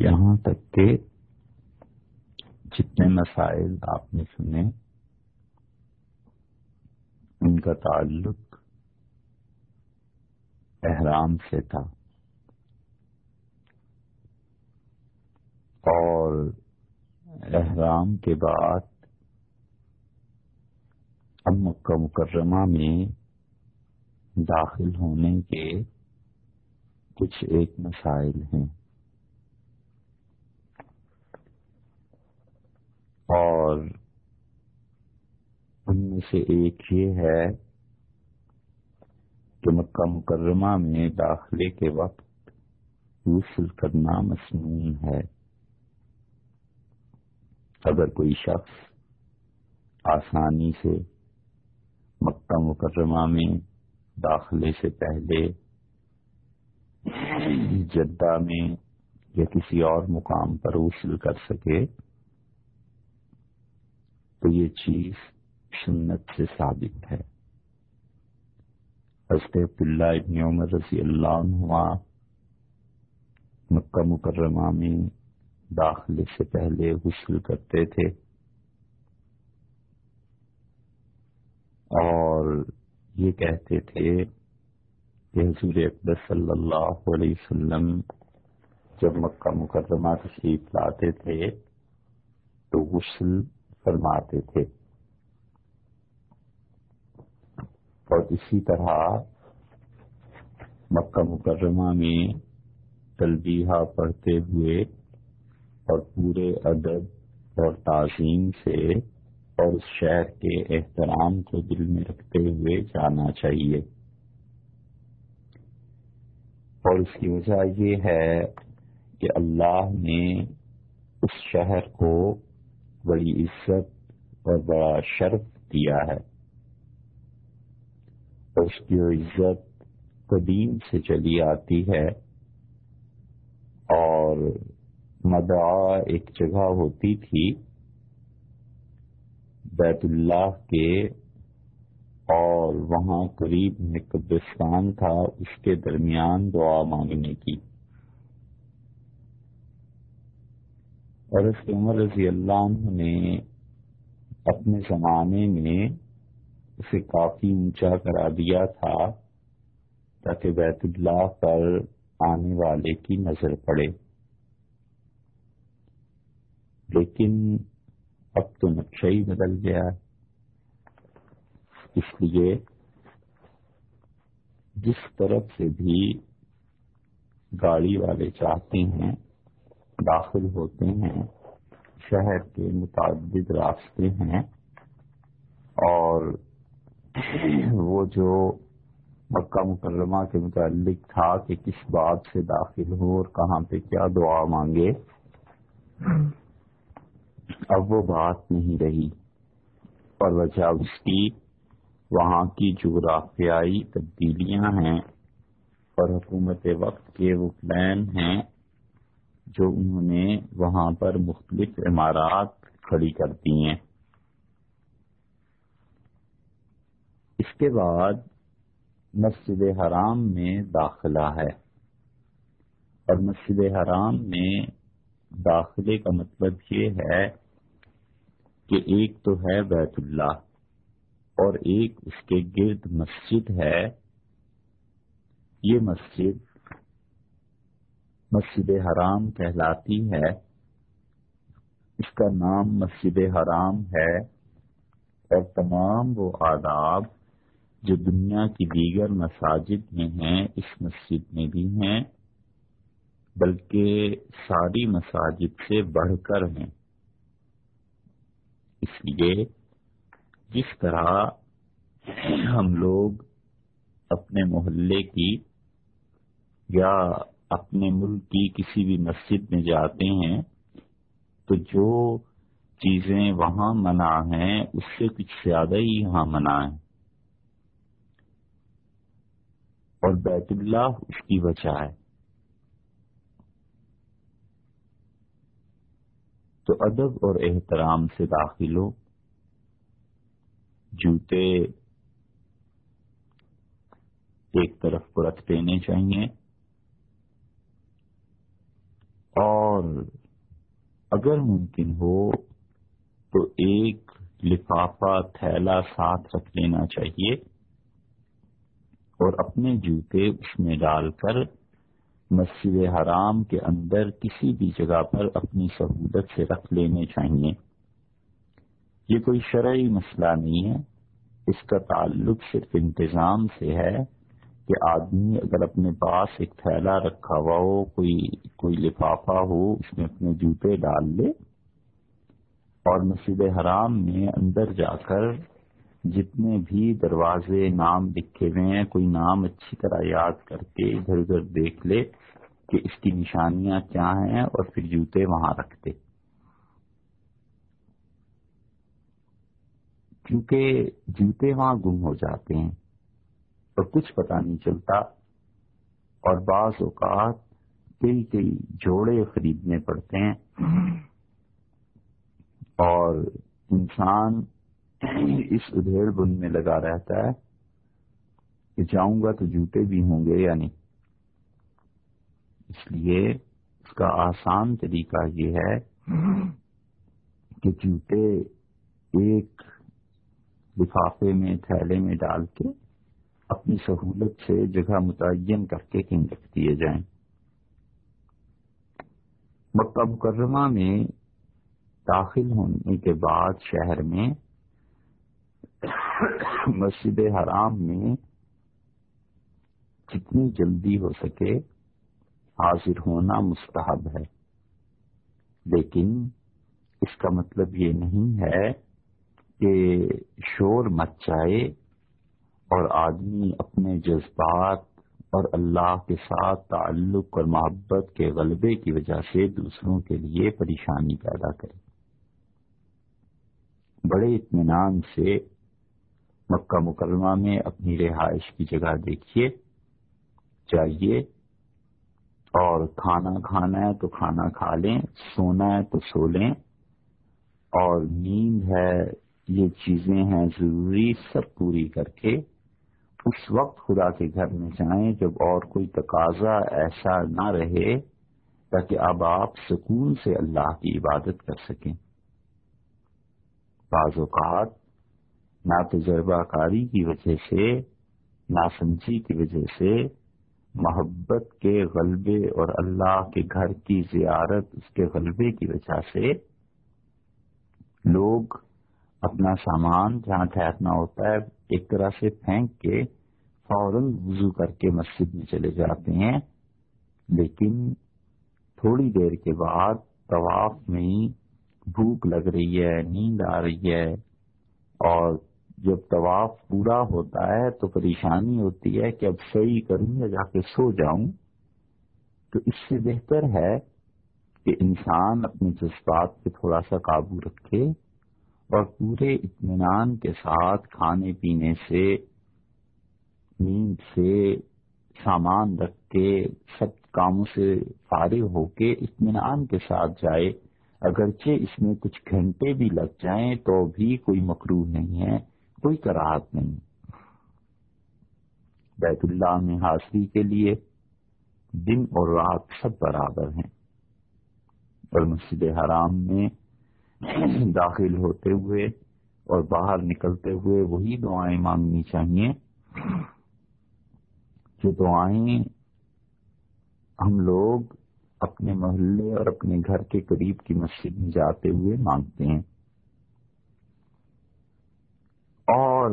یہاں تک کہ جتنے مسائل آپ نے سنے، ان کا تعلق احرام سے تھا۔ اور احرام کے بعد اب مکہ مکرمہ میں داخل ہونے کے کچھ ایک مسائل ہیں۔ اور ان میں سے ایک یہ ہے کہ مکہ مکرمہ میں داخلے کے وقت غسل کرنا مصنون ہے۔ اگر کوئی شخص آسانی سے مکہ مکرمہ میں داخلے سے پہلے جدہ میں یا کسی اور مقام پر غسل کر سکے تو یہ چیز سنت سے ثابت ہے۔ حضرت عبداللہ ابن عمر رضی اللہ عنہ مکہ مکرمہ میں داخلے سے پہلے غسل کرتے تھے۔ اور یہ کہتے تھے کہ حضور اکبر صلی اللہ علیہ وسلم جب مکہ مکرمہ تشریف لاتے تھے تو غسل فرماتے تھے۔ اور اسی طرح مکہ مکرمہ میں تلبیہ پڑھتے ہوئے اور پورے ادب اور تعظیم سے اور اس شہر کے احترام کو دل میں رکھتے ہوئے جانا چاہیے۔ اور اس کی وجہ یہ ہے کہ اللہ نے اس شہر کو بڑی عزت اور بڑا شرف دیا ہے۔ اس کی عزت قدیم سے چلی آتی ہے اور مدعا ایک جگہ ہوتی تھی، بیت اللہ کے، اور وہاں قریب میں قبرستان تھا، اس کے درمیان دعا مانگنے کی۔ اور اس عمر رضی اللہ عنہ نے اپنے زمانے میں اسے کافی اونچا کرا دیا تھا تاکہ بیت اللہ پر آنے والے کی نظر پڑے۔ لیکن اب تو نقشہ ہی بدل گیا۔ اس لیے جس طرف سے بھی گاڑی والے چاہتے ہیں داخل ہوتے ہیں، شہر کے متعدد راستے ہیں اور وہ جو مکہ مکرمہ کے متعلق تھا کہ کس بات سے داخل ہو اور کہاں پہ کیا دعا مانگے، اب وہ بات نہیں رہی۔ اور وجہ اس کی، وہاں کی جغرافیائی تبدیلیاں ہیں اور حکومت وقت کے وہ پلان ہیں۔ جو انہوں نے وہاں پر مختلف عمارات کھڑی کر دی ہیں۔ اس کے بعد مسجد حرام میں داخلہ ہے۔ اور مسجد حرام میں داخلے کا مطلب یہ ہے کہ ایک تو ہے بیت اللہ اور ایک اس کے گرد مسجد ہے۔ یہ مسجد مسجد حرام کہلاتی ہے۔ اس کا نام مسجد حرام ہے اور تمام وہ آداب جو دنیا کی دیگر مساجد میں ہیں، اس مسجد میں بھی ہیں، بلکہ ساری مساجد سے بڑھ کر ہیں۔ اس لیے جس طرح ہم لوگ اپنے محلے کی یا اپنے ملک کی کسی بھی مسجد میں جاتے ہیں، تو جو چیزیں وہاں منع ہیں، اس سے کچھ زیادہ ہی یہاں منع ہے اور بیت اللہ اس کی وجہ ہے۔ تو ادب اور احترام سے داخل ہو۔ جوتے ایک طرف کو رکھ دینے چاہیے۔ اور اگر ممکن ہو تو ایک لفافہ تھیلا ساتھ رکھ لینا چاہیے اور اپنے جوتے اس میں ڈال کر مسجد حرام کے اندر کسی بھی جگہ پر اپنی سہولت سے رکھ لینے چاہیے۔ یہ کوئی شرعی مسئلہ نہیں ہے، اس کا تعلق صرف انتظام سے ہے۔ کہ آدمی اگر اپنے پاس ایک تھیلا رکھا ہوا ہو، کوئی کوئی لفافہ ہو، اس میں اپنے جوتے ڈال لے اور مسجد حرام میں اندر جا کر جتنے بھی دروازے، نام لکھے ہوئے ہیں، کوئی نام اچھی طرح یاد کر کے ادھر ادھر دیکھ لے کہ اس کی نشانیاں کیا ہیں اور پھر جوتے وہاں رکھ دے۔ کیونکہ جوتے وہاں گم ہو جاتے ہیں۔ اور کچھ پتا نہیں چلتا۔ اور بعض اوقات کئی کئی جوڑے خریدنے پڑتے ہیں۔ اور انسان اس ادھیڑ بن میں لگا رہتا ہے کہ جاؤں گا تو جوتے بھی ہوں گے یا نہیں۔ اس لیے اس کا آسان طریقہ یہ ہے کہ جوتے ایک لفافے میں، تھیلے میں ڈال کے اپنی سہولت سے جگہ متعین کر کے کہیں رکھ دیے جائیں۔ مکہ مکرمہ میں داخل ہونے کے بعد شہر میں مسجد حرام میں جتنی جلدی ہو سکے حاضر ہونا مستحب ہے۔ لیکن اس کا مطلب یہ نہیں ہے کہ شور مچ جائے اور آدمی اپنے جذبات اور اللہ کے ساتھ تعلق اور محبت کے غلبے کی وجہ سے دوسروں کے لیے پریشانی پیدا کرے۔ بڑے اطمینان سے مکہ مکرمہ میں اپنی رہائش کی جگہ دیکھیے چاہیے اور کھانا کھانا ہے تو کھانا کھا لیں، سونا ہے تو سو لیں۔ اور نیند ہے، یہ چیزیں ہیں ضروری، سب پوری کر کے اس وقت خدا کے گھر میں جائیں جب اور کوئی تقاضا ایسا نہ رہے تاکہ اب آپ سکون سے اللہ کی عبادت کر سکیں۔ بعض اوقات نہ تجربہ کاری کی وجہ سے ناسمجھی کی وجہ سے محبت کے غلبے اور اللہ کے گھر کی زیارت اس کے غلبے کی وجہ سے لوگ اپنا سامان جہاں ٹھہرنا ہوتا ہے، ایک طرح سے پھینک کے فوراً وضو کر کے مسجد میں چلے جاتے ہیں۔ لیکن تھوڑی دیر کے بعد طواف میں بھوک لگ رہی ہے، نیند آ رہی ہے۔ اور جب طواف پورا ہوتا ہے تو پریشانی ہوتی ہے کہ اب صحیح کروں یا جا کے سو جاؤں۔ تو اس سے بہتر ہے کہ انسان اپنے جذبات پہ تھوڑا سا قابو رکھے۔ اور پورے اطمینان کے ساتھ کھانے پینے سے، نیند سے سامان رکھ کے سب کاموں سے فارغ ہو کے اطمینان کے ساتھ جائے۔ اگرچہ اس میں کچھ گھنٹے بھی لگ جائیں تو بھی کوئی مکرو نہیں ہے، کوئی کراہت نہیں۔ بیت اللہ میں حاضری کے لیے دن اور رات سب برابر ہیں۔ اور مسجد حرام میں داخل ہوتے ہوئے اور باہر نکلتے ہوئے وہی دعائیں مانگنی چاہیے جو دعائیں ہم لوگ اپنے محلے اور اپنے گھر کے قریب کی مسجد میں جاتے ہوئے مانگتے ہیں۔ اور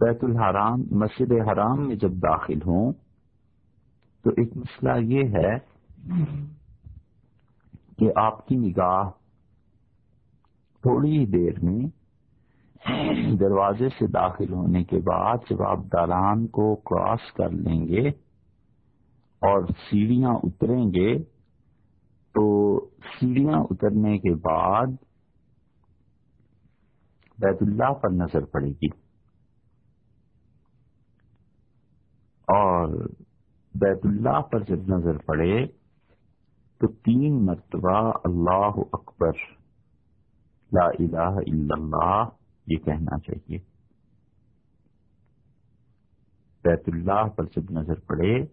بیت الحرام، مسجد حرام میں جب داخل ہوں تو ایک مسئلہ یہ ہے کہ آپ کی نگاہ تھوڑی ہی دیر میں دروازے سے داخل ہونے کے بعد جب آپ دالان کو کراس کر لیں گے اور سیڑھیاں اتریں گے، تو سیڑھیاں اترنے کے بعد بیت اللہ پر نظر پڑے گی۔ اور بیت اللہ پر جب نظر پڑے، تو تین مرتبہ اللہ اکبر لا الہ الا اللہ، یہ کہنا چاہیے۔ بیت اللہ پر جب نظر پڑے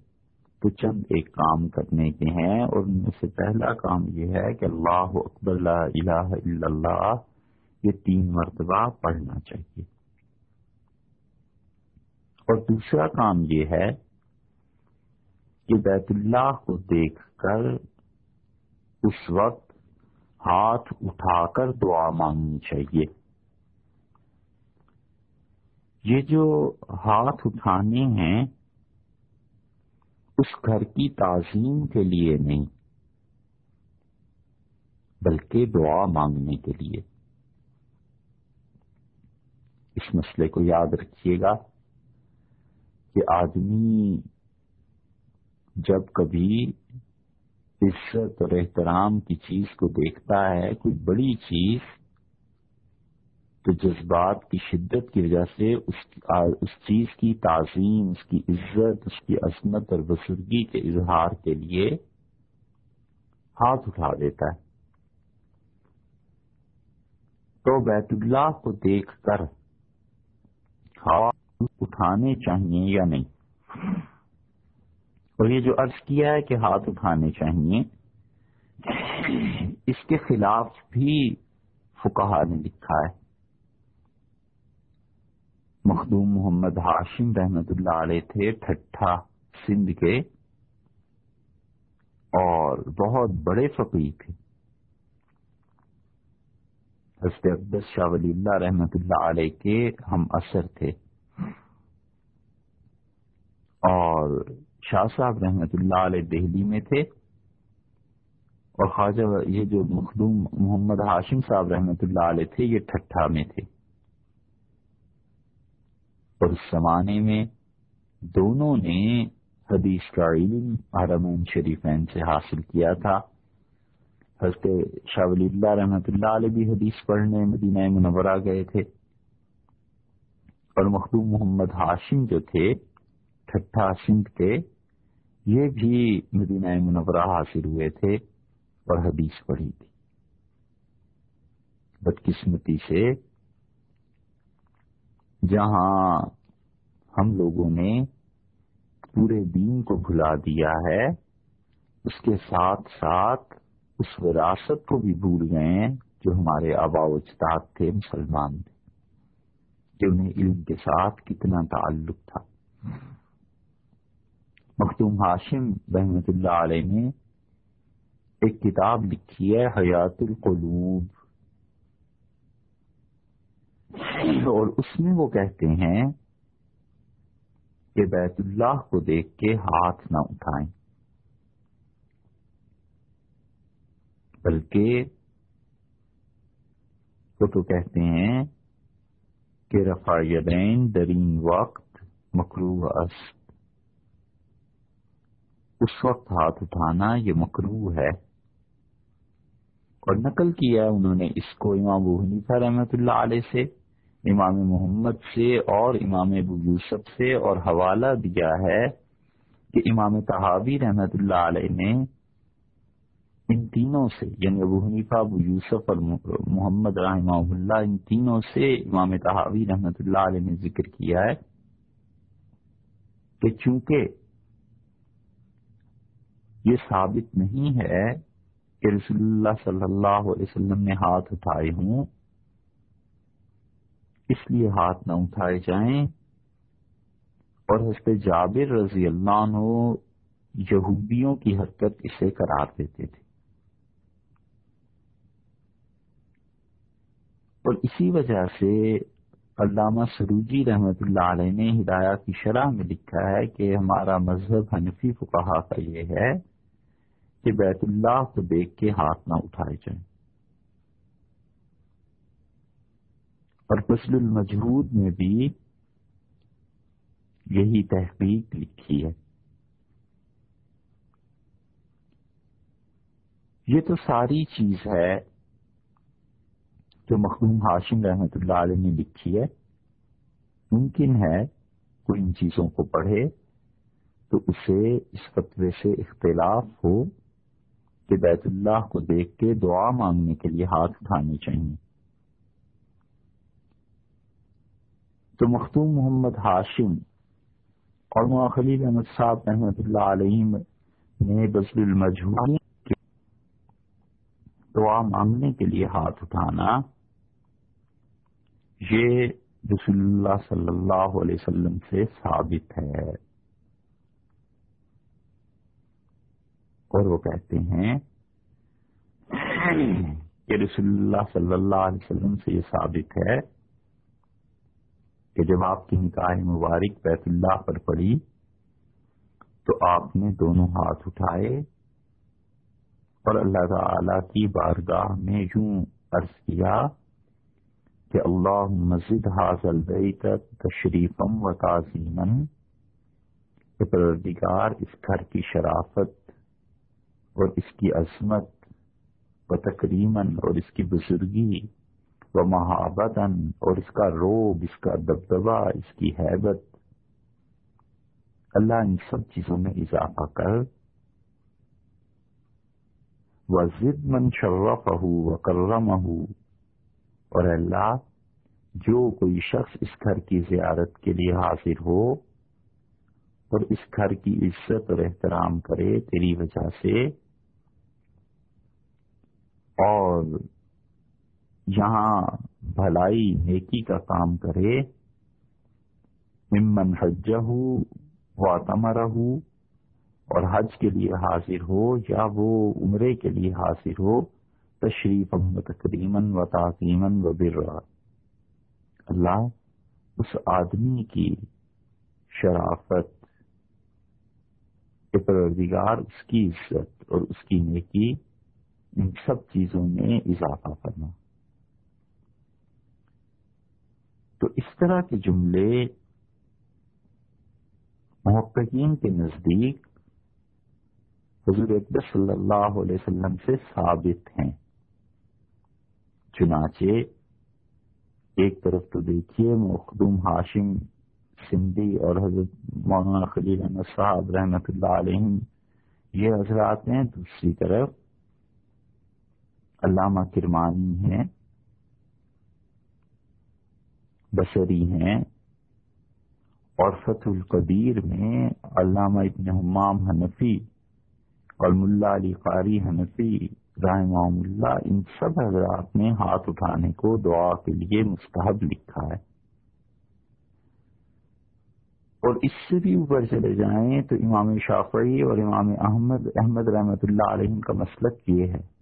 تو چند ایک کام کرنے کے ہیں، اور ان میں سے پہلا کام یہ ہے کہ اللہ اکبر، لا الہ الا اللہ، یہ تین مرتبہ پڑھنا چاہیے۔ اور دوسرا کام یہ ہے کہ بیت اللہ کو دیکھ کر اس وقت ہاتھ اٹھا کر دعا مانگنی چاہیے۔ یہ جو ہاتھ اٹھانے ہیں، اس گھر کی تعظیم کے لیے نہیں، بلکہ دعا مانگنے کے لیے۔ اس مسئلے کو یاد رکھیے گا کہ آدمی جب کبھی عزت اور احترام کی چیز کو دیکھتا ہے، کوئی بڑی چیز تو جذبات کی شدت کی وجہ سے اس اس چیز کی تعظیم، اس کی عزت، اس کی عظمت اور بزرگی کے اظہار کے لیے ہاتھ اٹھا دیتا ہے۔ تو بیت اللہ کو دیکھ کر ہاتھ اٹھانے چاہیے یا نہیں؟ اور یہ جو عرض کیا ہے کہ ہاتھ اٹھانے چاہیے، اس کے خلاف بھی فکہ نے لکھا ہے۔ مخدوم محمد ہاشم رحمت اللہ علیہ تھے ٹھٹھا سندھ کے اور بہت بڑے فقیر تھے۔ حضرت عبدس شاہ ولی اللہ رحمت اللہ علیہ کے ہم اثر تھے۔ اور شاہ صاحب رحمت اللہ علیہ دہلی میں تھے اور خواجہ یہ جو مخدوم محمد ہاشم صاحب رحمت اللہ علیہ تھے، یہ ٹھٹھا میں تھے۔ اور اس زمانے میں دونوں نے حدیث کا علم حرمین شریفین سے حاصل کیا تھا۔ حضرت شاہ ولی اللہ رحمت اللہ علیہ بھی حدیث پڑھنے مدینہ منورہ گئے تھے۔ اور مخدوم محمد ہاشم جو تھے، ٹھٹھا سندھ کے یہ بھی مدینہ منورہ حاصل ہوئے تھے اور حدیث پڑھی تھی۔ بدقسمتی سے جہاں ہم لوگوں نے پورے دین کو بھلا دیا ہے، اس کے ساتھ ساتھ اس وراثت کو بھی بھول گئے ہیں جو ہمارے آبا و اجداد تھے، مسلمان تھے کہ انہیں علم کے ساتھ کتنا تعلق تھا۔ مختوم ہاشم رحمت اللہ علیہ نے ایک کتاب لکھی ہے، حیات القلوب۔ اور اس میں وہ کہتے ہیں کہ بیت اللہ کو دیکھ کے ہاتھ نہ اٹھائیں، بلکہ وہ تو کہتے ہیں کہ رفا یدین درین وقت مکرو است اس وقت ہاتھ اٹھانا یہ مکرو ہے۔ اور نقل کیا ہے انہوں نے اس کو امام ابو حنیفہ رحمۃ اللہ علیہ سے، امام محمد سے اور امام ابو یوسف سے، اور حوالہ دیا ہے کہ امام تحابی رحمت اللہ علیہ نے ان تینوں سے یعنی ابو حنیفہ، ابو یوسف اور محمد رحمہ اللہ، ان تینوں سے امام تحابی رحمت اللہ علیہ نے ذکر کیا ہے کہ چونکہ یہ ثابت نہیں ہے کہ رسول اللہ صلی اللہ علیہ وسلم نے ہاتھ اٹھائے ہوں۔ اس لیے ہاتھ نہ اٹھائے جائیں۔ اور حضرت جابر رضی اللہ عنہ یہودیوں کی حرکت اسے قرار دیتے تھے۔ اور اسی وجہ سے علامہ سروجی رحمت اللہ علیہ نے ہدایہ کی شرح میں لکھا ہے کہ ہمارا مذہب حنفی کو کہا کا یہ ہے کہ بیت اللہ کو دیکھ کے ہاتھ نہ اٹھائے جائیں۔ اور فصل المجہود میں بھی یہی تحقیق لکھی ہے۔ یہ تو ساری چیز ہے جو مخدوم ہاشم رحمت اللہ علیہ نے لکھی ہے۔ ممکن ہے کوئی ان چیزوں کو پڑھے تو اسے اس فتوے سے اختلاف ہو۔ کہ بیت اللہ کو دیکھ کے دعا مانگنے کے لیے ہاتھ اٹھانے چاہیے۔ تو مختوم محمد ہاشم اور خلیل احمد صاحب رحمۃ اللہ علیہ نے بزل المجھول دعا مانگنے کے لیے ہاتھ اٹھانا۔ یہ رسول اللہ صلی اللہ علیہ وسلم سے ثابت ہے۔ اور وہ کہتے ہیں کہ رسول اللہ صلی اللہ علیہ وسلم سے یہ ثابت ہے کہ جب آپ کی نکاح مبارک بیت اللہ پر پڑی تو آپ نے دونوں ہاتھ اٹھائے اور اللہ تعالی کی بارگاہ میں یوں عرض کیا کہ اللہ مسجد حاصل بیت تشریفم و تعظیمن پروردگار اس گھر کی شرافت اور اس کی عظمت و تقریمن اور اس کی بزرگی و محابتن اور اس کا روب، اس کا دبدبا اس کی حیبت، اللہ ان سب چیزوں میں اضافہ کر۔ و ضد من شرف ہو و کرم اور اللہ، جو کوئی شخص اس گھر کی زیارت کے لیے حاضر ہو اور اس گھر کی عزت اور احترام کرے، تیری وجہ سے اور یہاں بھلائی نیکی کا کام کرے۔ ممن حج ہو اور حج کے لیے حاضر ہو یا وہ عمرے کے لیے حاضر ہو تشریف و تقریمن و تعظیمن و بر اللہ اس آدمی کی شرافت پروردگار اس کی عزت اور اس کی نیکی ان سب چیزوں میں اضافہ کرنا تو اس طرح کے جملے محققین کے نزدیک حضور اکبر صلی اللہ علیہ وسلم سے ثابت ہیں۔ چنانچہ ایک طرف تو دیکھیے مخدوم ہاشم سندھی اور حضرت مولانا خلیل احمد صاحب رحمۃ اللہ علیہ یہ حضرات ہیں، دوسری طرف علامہ کرمانی ہیں، بصری ہیں اور فتح القدیر میں علامہ ابن حمام حنفی اور ملا علی قاری حنفی رحمہ اللہ، ان سب حضرات نے ہاتھ اٹھانے کو دعا کے لیے مستحب لکھا ہے۔ اور اس سے بھی اوپر چلے جائیں تو امام شافعی اور امام احمد احمد رحمت اللہ علیہ کا مسلک یہ ہے۔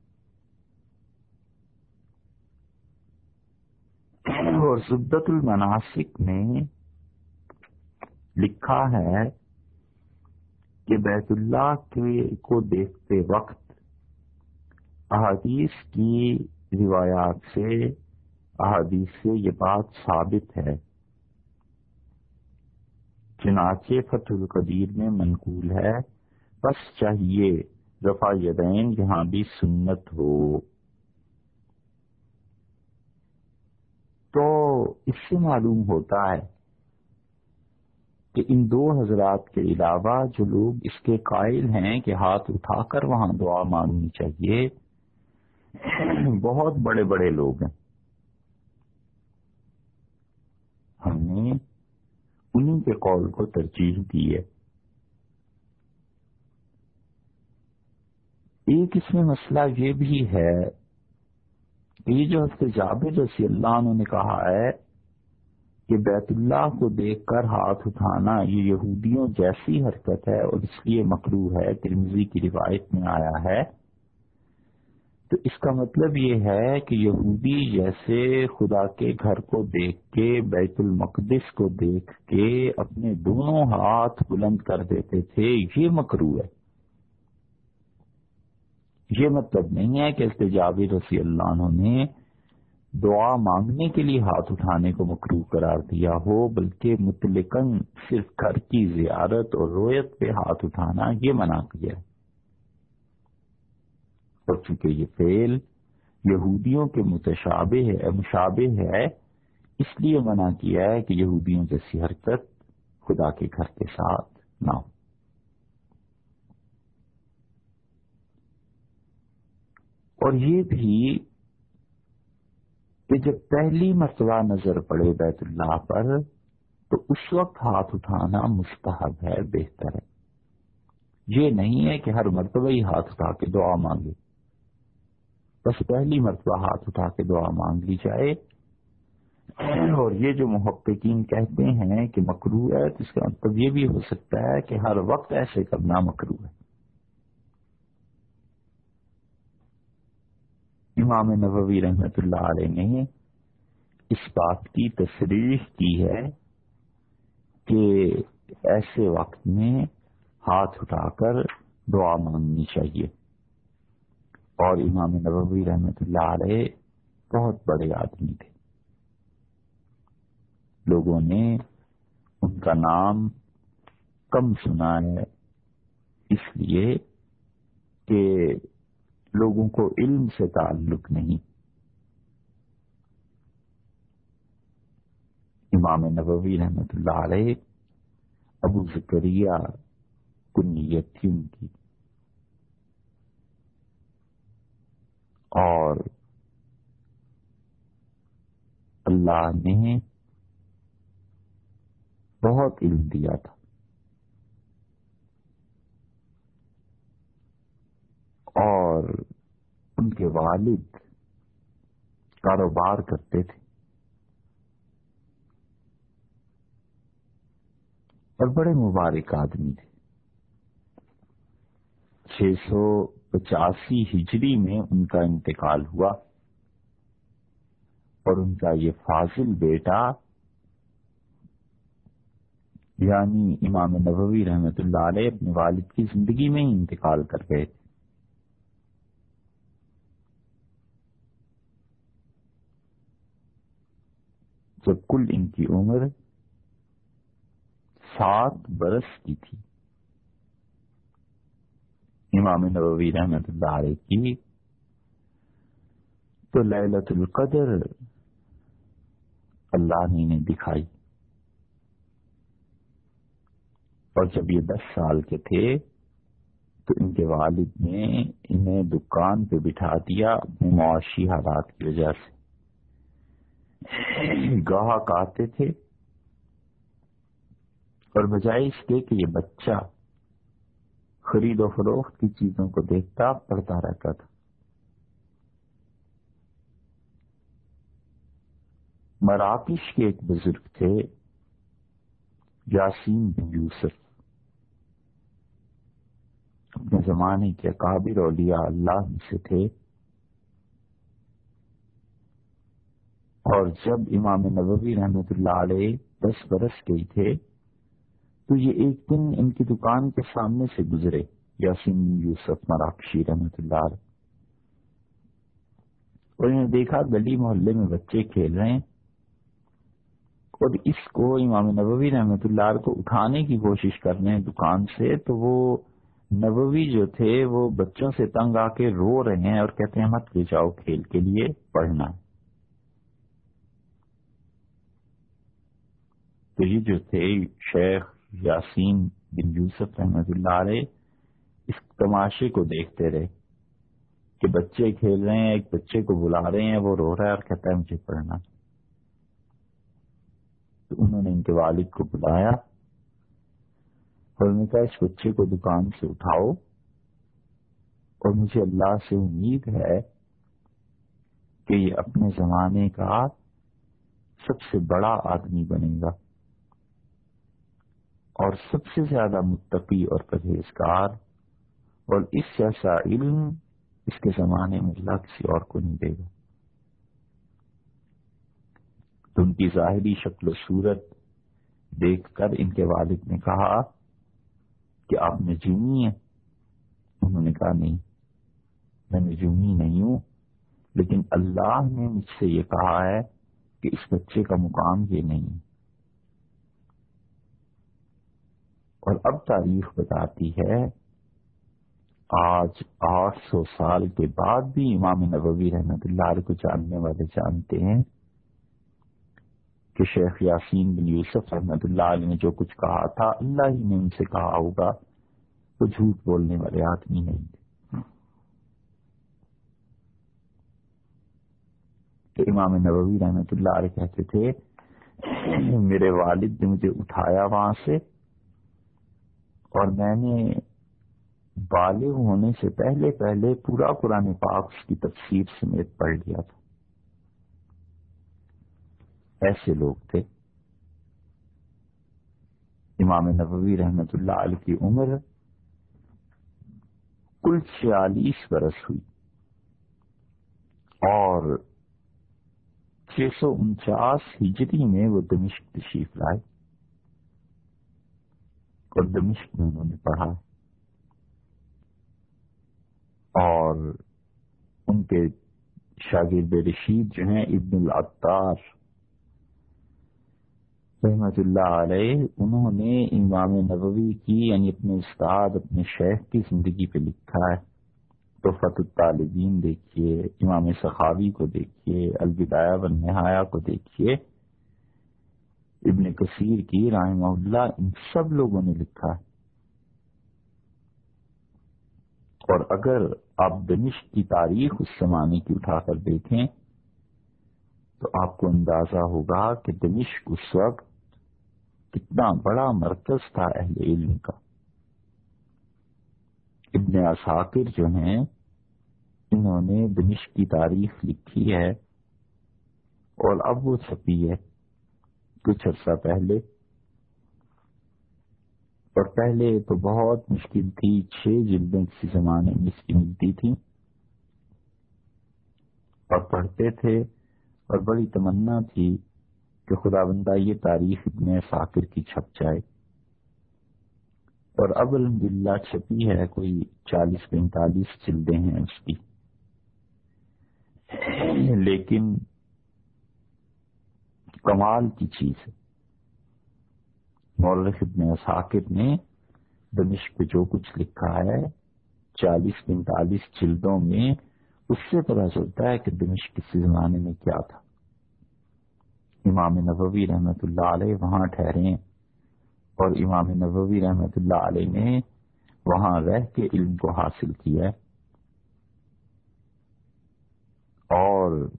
اور زبدت المناسک میں لکھا ہے کہ بیت اللہ کے کو دیکھتے وقت احادیث کی روایات سے احادیث سے یہ بات ثابت ہے۔ چنانچہ فتح القدیر میں منقول ہے، بس چاہیے رفا یدین جہاں بھی سنت ہو۔ تو اس سے معلوم ہوتا ہے کہ ان دو حضرات کے علاوہ جو لوگ اس کے قائل ہیں کہ ہاتھ اٹھا کر وہاں دعا مانگنی چاہیے، بہت بڑے بڑے لوگ ہیں۔ ہم نے انہیں کے قول کو ترجیح دی ہے۔ ایک اس میں مسئلہ یہ بھی ہے یہ جو حضرت جابر رضی اللہ عنہ نے کہا ہے کہ بیت اللہ کو دیکھ کر ہاتھ اٹھانا یہ یہودیوں جیسی حرکت ہے اور اس لیے مکرو ہے ترمزی کی روایت میں آیا ہے۔ تو اس کا مطلب یہ ہے کہ یہودی جیسے خدا کے گھر کو دیکھ کے، بیت المقدس کو دیکھ کے اپنے دونوں ہاتھ بلند کر دیتے تھے، یہ مکرو ہے۔ یہ مطلب نہیں ہے کہ استجاب رسی اللہ عنہ نے دعا مانگنے کے لیے ہاتھ اٹھانے کو مکرو قرار دیا ہو، بلکہ متلقن صرف گھر کی زیارت اور رویت پہ ہاتھ اٹھانا یہ منع کیا ہے۔ اور چونکہ یہ فعل یہودیوں کے متشابہ ہے، مشابہ ہے، اس لیے منع کیا ہے کہ یہودیوں جیسی حرکت خدا کے گھر کے ساتھ نہ ہو۔ اور یہ بھی کہ جب پہلی مرتبہ نظر پڑے بیت اللہ پر، تو اس وقت ہاتھ اٹھانا مستحب ہے، بہتر ہے۔ یہ نہیں ہے کہ ہر مرتبہ ہی ہاتھ اٹھا کے دعا مانگے۔ بس پہلی مرتبہ ہاتھ اٹھا کے دعا مانگ لی جائے۔ اور یہ جو محققین کہتے ہیں کہ مکرو ہے، تو اس کا مطلب یہ بھی ہو سکتا ہے کہ ہر وقت ایسے کرنا مکرو ہے۔ امام نبوی رحمت اللہ علیہ نے اس بات کی تصریح کی ہے کہ ایسے وقت میں ہاتھ اٹھا کر دعا مانگنی چاہیے۔ اور امام نبوی رحمت اللہ علیہ بہت بڑے آدمی تھے۔ لوگوں نے ان کا نام کم سنا ہے، اس لیے کہ لوگوں کو علم سے تعلق نہیں۔ امام نبوی رحمت اللہ علیہ، ابو ذکریہ کنیت تھی ان کی۔ اور اللہ نے بہت علم دیا تھا۔ اور ان کے والد کاروبار کرتے تھے۔ اور بڑے مبارک آدمی تھے۔ چھ سو پچاسی ہجری میں ان کا انتقال ہوا اور ان کا یہ فاضل بیٹا یعنی امام نبوی رحمت اللہ علیہ، اپنے والد کی زندگی میں ہی انتقال کر گئے تھے۔ جب کل ان کی عمر سات برس کی تھی۔ امام نبوی رحمت اللہ علیہ کی تو للت القدر اللہ نے انہیں دکھائی۔ اور جب یہ دس سال کے تھے تو ان کے والد نے انہیں دکان پہ بٹھا دیا اپنے معاشی حالات کی وجہ سے۔ گاہک آتے تھے اور بجائے اس کے کہ یہ بچہ خرید و فروخت کی چیزوں کو دیکھتا، پڑھتا رہتا تھا۔ مراکش کے ایک بزرگ تھے، یاسین بن یوسف۔ اپنے زمانے کے قابر اولیاء اللہ سے تھے۔ اور جب امام نبوی رحمت اللہ علیہ دس برس گئی تھے، تو یہ ایک دن ان کی دکان کے سامنے سے گزرے، یاسین یوسف مراکشی رحمت اللہ علیہ۔ اور انہیں دیکھا گلی محلے میں بچے کھیل رہے ہیں۔ اور اس کو امام نبوی رحمت اللہ علیہ کو اٹھانے کی کوشش کر رہے ہیں دکان سے، تو وہ نبوی جو تھے، وہ بچوں سے تنگ آ کے رو رہے ہیں اور کہتے ہیں، مت لے جاؤ کھیل کے لیے، پڑھنا۔ تو یہ جو تھے شیخ یاسین بن یوسف رحمت اللہ علیہ، اس تماشے کو دیکھتے رہے کہ بچے کھیل رہے ہیں، ایک بچے کو بلا رہے ہیں، وہ رو رہا ہے اور کہتا ہے، مجھے پڑھنا۔ تو انہوں نے ان کے والد کو بلایا، اور انہوں نے کہا، اس بچے کو دکان سے اٹھاؤ، اور مجھے اللہ سے امید ہے کہ یہ اپنے زمانے کا سب سے بڑا آدمی بنے گا۔ اور سب سے زیادہ متقی اور پرہیزگار، اور اس جیسا علم اس کے زمانے میں اللہ کسی اور کو نہیں دے گا۔ تو ان کی ظاہری شکل و صورت دیکھ کر ان کے والد نے کہا کہ آپ نے جمی ہے انہوں نے کہا، نہیں، میں نے جمی نہیں ہوں، لیکن اللہ نے مجھ سے یہ کہا ہے کہ اس بچے کا مقام یہ نہیں ہے۔ اور اب تاریخ بتاتی ہے، آج آٹھ سو سال کے بعد بھی امام نبوی رحمت اللہ علیہ کو جاننے والے جانتے ہیں کہ شیخ یاسین بن یوسف رحمت اللہ علیہ نے جو کچھ کہا تھا، اللہ ہی نے ان سے کہا ہوگا تو جھوٹ بولنے والے آدمی نہیں تھے۔ کہ امام نبوی رحمت اللہ علیہ کہتے تھے، میرے والد نے مجھے اٹھایا وہاں سے اور میں نے بالغ ہونے سے پہلے پہلے پورا قرآن پاک کی تفسیر سمیت پڑھ لیا تھا۔ ایسے لوگ تھے۔ امام نبوی رحمت اللہ علیہ کی عمر کل چھیالیس برس ہوئی۔ اور چھ سو انچاس ہجری میں وہ دمشق تشریف لائے۔ اور دمشق میں انہوں نے پڑھا اور ان کے شاگرد رشید جو ہیں، ابن العطار رحمت اللہ علیہ، انہوں نے امام نبوی کی یعنی اپنے استاد، اپنے شیخ کی زندگی پہ لکھا ہے۔ تو فت الطالبین دیکھیے، امام صحابی کو دیکھیے البدایہ و نہایا کو دیکھیے۔ ابن کثیر کی رحمہ اللہ، ان سب لوگوں نے لکھا ہے۔ اور اگر آپ دمشق کی تاریخ اس زمانے کی اٹھا کر دیکھیں، تو آپ کو اندازہ ہوگا کہ دمشق اس وقت کتنا بڑا مرکز تھا اہل علم کا۔ ابن اساکر جو ہیں، انہوں نے دمشق کی تاریخ لکھی ہے اور اب وہ چھپی ہے۔ کچھ عرصہ پہلے۔ اور پہلے تو بہت مشکل تھی، چھ جلدیں کسی زمانے میں اس کی ملتی تھی۔ اور پڑھتے تھے، اور بڑی تمنا تھی کہ خدا بندہ یہ تاریخ اتنے فاکر کی چھپ جائے۔ اور اب الحمد چھپی ہے، کوئی چالیس پینتالیس جلدیں ہیں اس کی۔ لیکن کمال کی چیز ہے۔ مورخ ابن اساکر نے دمشق پہ جو کچھ لکھا ہے، چالیس پینتالیس جلدوں میں اس سے پتا چلتا ہے کہ دمشق کسی زمانے میں کیا تھا۔ امام نبوی رحمت اللہ علیہ وہاں ٹھہرے اور امام نبوی رحمت اللہ علیہ نے وہاں رہ کے علم کو حاصل کیا۔ اور